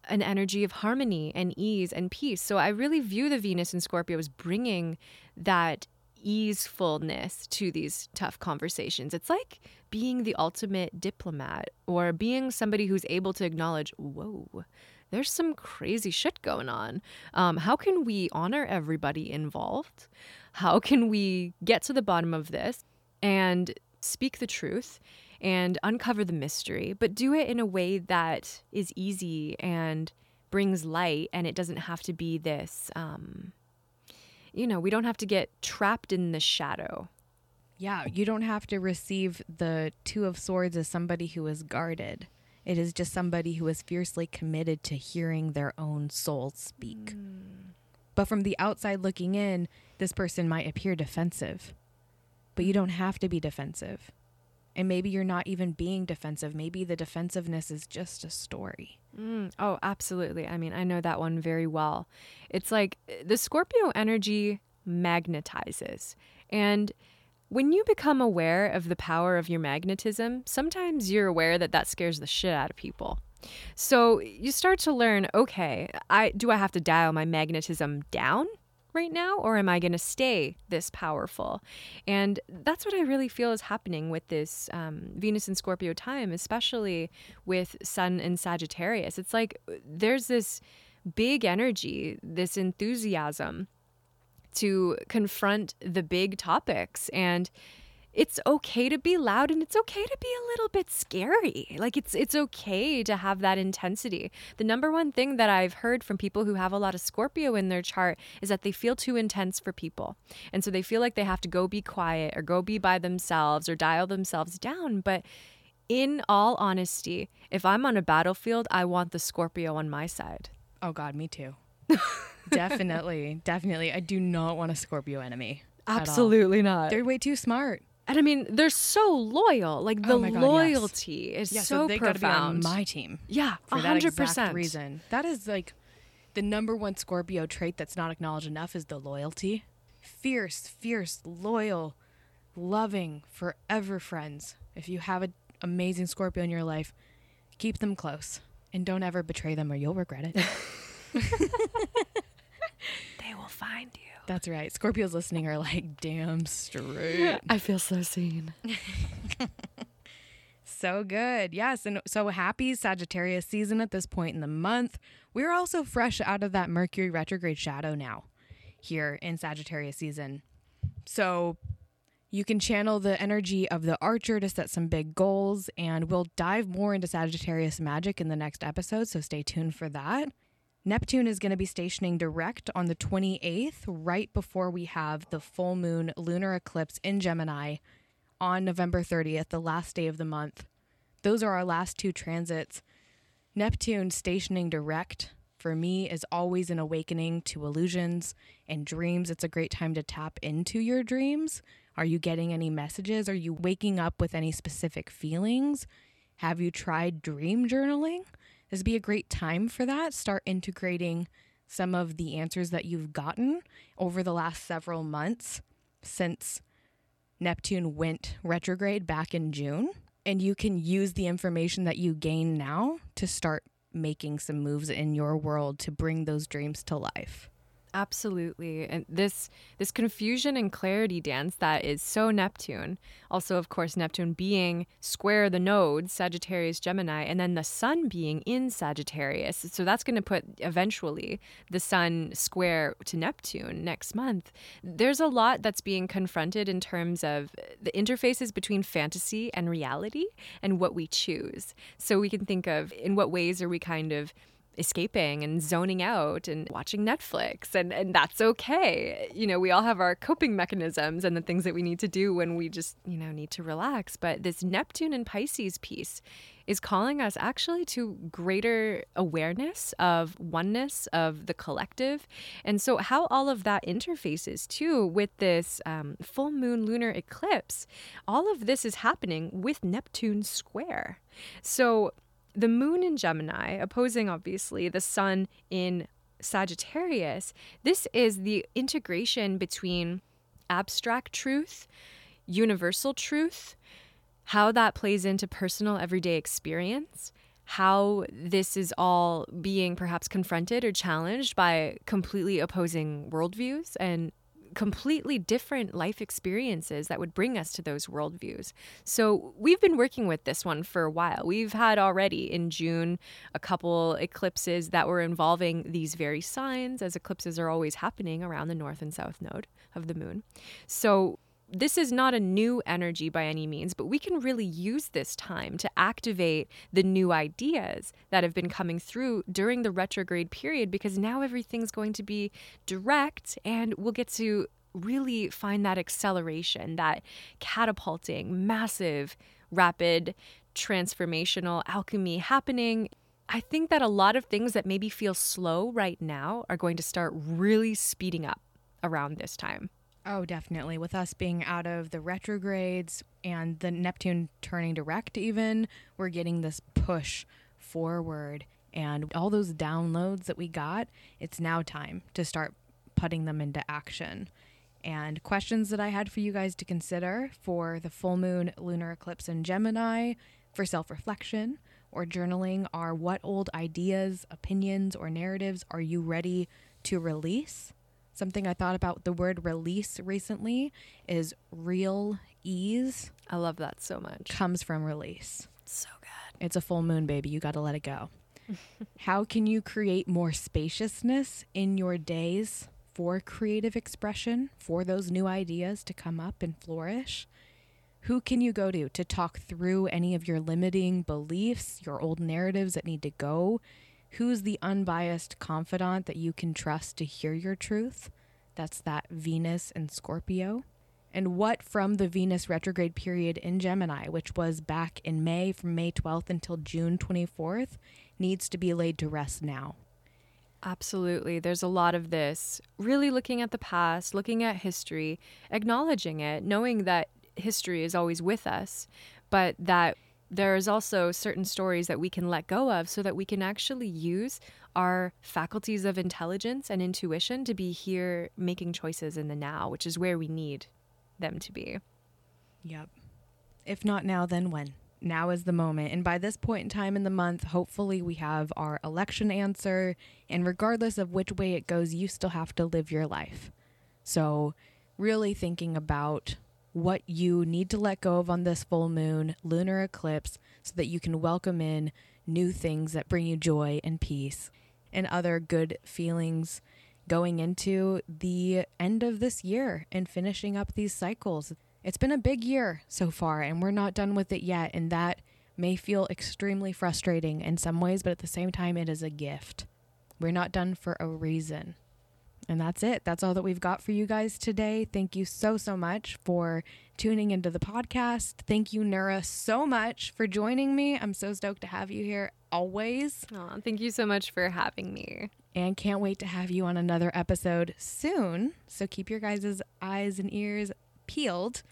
an energy of harmony and ease and peace. So i really view the venus in scorpio as bringing that easefulness to these tough conversations. It's like being the ultimate diplomat or being somebody who's able to acknowledge whoa there's some crazy shit going on. Um, how can we honor everybody involved? How can we get to the bottom of this and speak the truth and uncover the mystery, but do it in a way that is easy and brings light and it doesn't have to be this, um, you know, we don't have to get trapped in the shadow. Yeah, you don't have to receive the Two of Swords as somebody who is guarded. It is just somebody who is fiercely committed to hearing their own soul speak. But from the outside looking in, this person might appear defensive. But you don't have to be defensive. And maybe you're not even being defensive. Maybe the defensiveness is just a story. Mm, oh, absolutely. I mean, I know that one very well. It's like uh, the Scorpio energy magnetizes. And when you become aware of the power of your magnetism, sometimes you're aware that that scares the shit out of people. So you start to learn, okay, I do I have to dial my magnetism down right now or am I going to stay this powerful? And that's what I really feel is happening with this um, Venus and Scorpio time, especially with Sun and Sagittarius. It's like there's this big energy, this enthusiasm to confront the big topics and it's okay to be loud and it's okay to be a little bit scary. Like it's it's okay to have that intensity. The number one thing that I've heard from people who have a lot of Scorpio in their chart is that they feel too intense for people. And so they feel like they have to go be quiet or go be by themselves or dial themselves down, but in all honesty, if I'm on a battlefield, I want the Scorpio on my side. Oh God, me too. [laughs] definitely, definitely. I do not want a Scorpio enemy. Absolutely not. They're way too smart. and I mean, they're so loyal. Like oh the Oh God, yes. loyalty is Yeah, so, so, they got to be on profound. my team yeah, hundred percent reason. That is like the number one Scorpio trait that's not acknowledged enough is the loyalty. Fierce, fierce, loyal, loving, forever friends. If you have an amazing Scorpio in your life, keep them close and don't ever betray them or you'll regret it. [laughs] [laughs] They will find you. That's right. Scorpios listening are like, damn straight. [laughs] I feel so seen. [laughs] So good. Yes. And so happy Sagittarius season at this point in the month. We're also fresh out of that Mercury retrograde shadow now here in Sagittarius season. So you can channel the energy of the archer to set some big goals, and we'll dive more into Sagittarius magic in the next episode. So stay tuned for that. Neptune is going to be stationing direct on the 28th, right before we have the full moon lunar eclipse in Gemini on November 30th, the last day of the month. Those are our last two transits. Neptune stationing direct for me is always an awakening to illusions and dreams. It's a great time to tap into your dreams. Are you getting any messages? Are you waking up with any specific feelings? Have you tried dream journaling? This be a great time for that. Start integrating some of the answers that you've gotten over the last several months since Neptune went retrograde back in June. And you can use the information that you gain now to start making some moves in your world to bring those dreams to life. Absolutely. And this this confusion and clarity dance that is so Neptune. Also, of course, Neptune being square the nodes, Sagittarius, Gemini, and then the sun being in Sagittarius. So that's going to put eventually the sun square to Neptune next month. There's a lot that's being confronted in terms of the interfaces between fantasy and reality and what we choose. So we can think of in what ways are we kind of escaping and zoning out and watching Netflix and and that's okay. You know, we all have our coping mechanisms and the things that we need to do when we just, you know, need to relax, but this Neptune and Pisces piece is calling us actually to greater awareness of oneness of the collective. And so, how all of that interfaces too with this um, full moon lunar eclipse, all of this is happening with Neptune square. So, the moon in Gemini, opposing obviously the sun in Sagittarius, this is the integration between abstract truth, universal truth, how that plays into personal everyday experience, how this is all being perhaps confronted or challenged by completely opposing worldviews and completely different life experiences that would bring us to those worldviews. So we've been working with this one for a while. We've had already in June a couple eclipses that were involving these very signs, as eclipses are always happening around the north and south node of the moon. So this is not a new energy by any means, but we can really use this time to activate the new ideas that have been coming through during the retrograde period because now everything's going to be direct and we'll get to really find that acceleration, that catapulting, massive, rapid, transformational alchemy happening. I think that a lot of things that maybe feel slow right now are going to start really speeding up around this time. Oh, definitely. With us being out of the retrogrades and the Neptune turning direct, even, we're getting this push forward. And all those downloads that we got, it's now time to start putting them into action. And questions that I had for you guys to consider for the full moon lunar eclipse in Gemini for self reflection or journaling are what old ideas, opinions, or narratives are you ready to release? Something I thought about the word release recently is real ease I love that so much. comes from release. So good. It's a full moon, baby. You got to let it go. [laughs] How can you create more spaciousness in your days for creative expression, for those new ideas to come up and flourish? Who can you go to to talk through any of your limiting beliefs, your old narratives that need to go? Who's the unbiased confidant that you can trust to hear your truth? That's that Venus and Scorpio. And what from the Venus retrograde period in Gemini, which was back in May from May 12th until June 24th, needs to be laid to rest now? Absolutely. There's a lot of this really looking at the past, looking at history, acknowledging it, knowing that history is always with us, but that there's also certain stories that we can let go of so that we can actually use our faculties of intelligence and intuition to be here making choices in the now, which is where we need them to be. Yep. If not now, then when? now is the moment. And by this point in time in the month, hopefully we have our election answer. And regardless of which way it goes, you still have to live your life. So, really thinking about what you need to let go of on this full moon, lunar eclipse, so that you can welcome in new things that bring you joy and peace and other good feelings going into the end of this year and finishing up these cycles. It's been a big year so far, and we're not done with it yet. And that may feel extremely frustrating in some ways, but at the same time, it is a gift. We're not done for a reason. And that's it. That's all that we've got for you guys today. Thank you so, so much for tuning into the podcast. Thank you, Nura, so much for joining me. I'm so stoked to have you here always. Oh, thank you so much for having me. And can't wait to have you on another episode soon. So keep your guys' eyes and ears peeled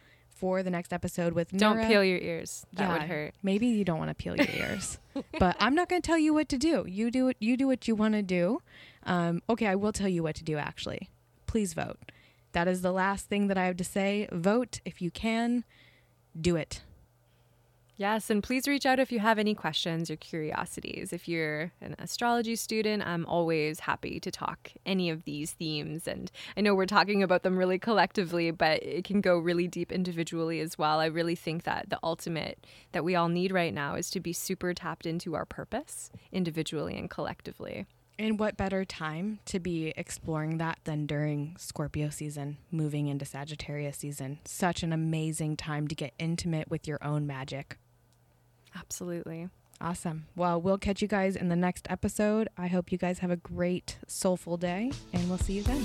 for the next episode with Don't peel your ears. That yeah, would hurt. Maybe you don't want to peel your ears. [laughs] but I'm not going to tell you what to do. You do it you do what you want to do. Um, okay, I will tell you what to do actually. Please vote. That is the last thing that I have to say. Vote if you can. Do it. Yes, and please reach out if you have any questions or curiosities. If you're an astrology student, I'm always happy to talk any of these themes. And I know we're talking about them really collectively, but it can go really deep individually as well. I really think that the ultimate that we all need right now is to be super tapped into our purpose individually and collectively. And what better time to be exploring that than during Scorpio season, moving into Sagittarius season? Such an amazing time to get intimate with your own magic. Absolutely. Awesome. Well, we'll catch you guys in the next episode. I hope you guys have a great, soulful day, and we'll see you then.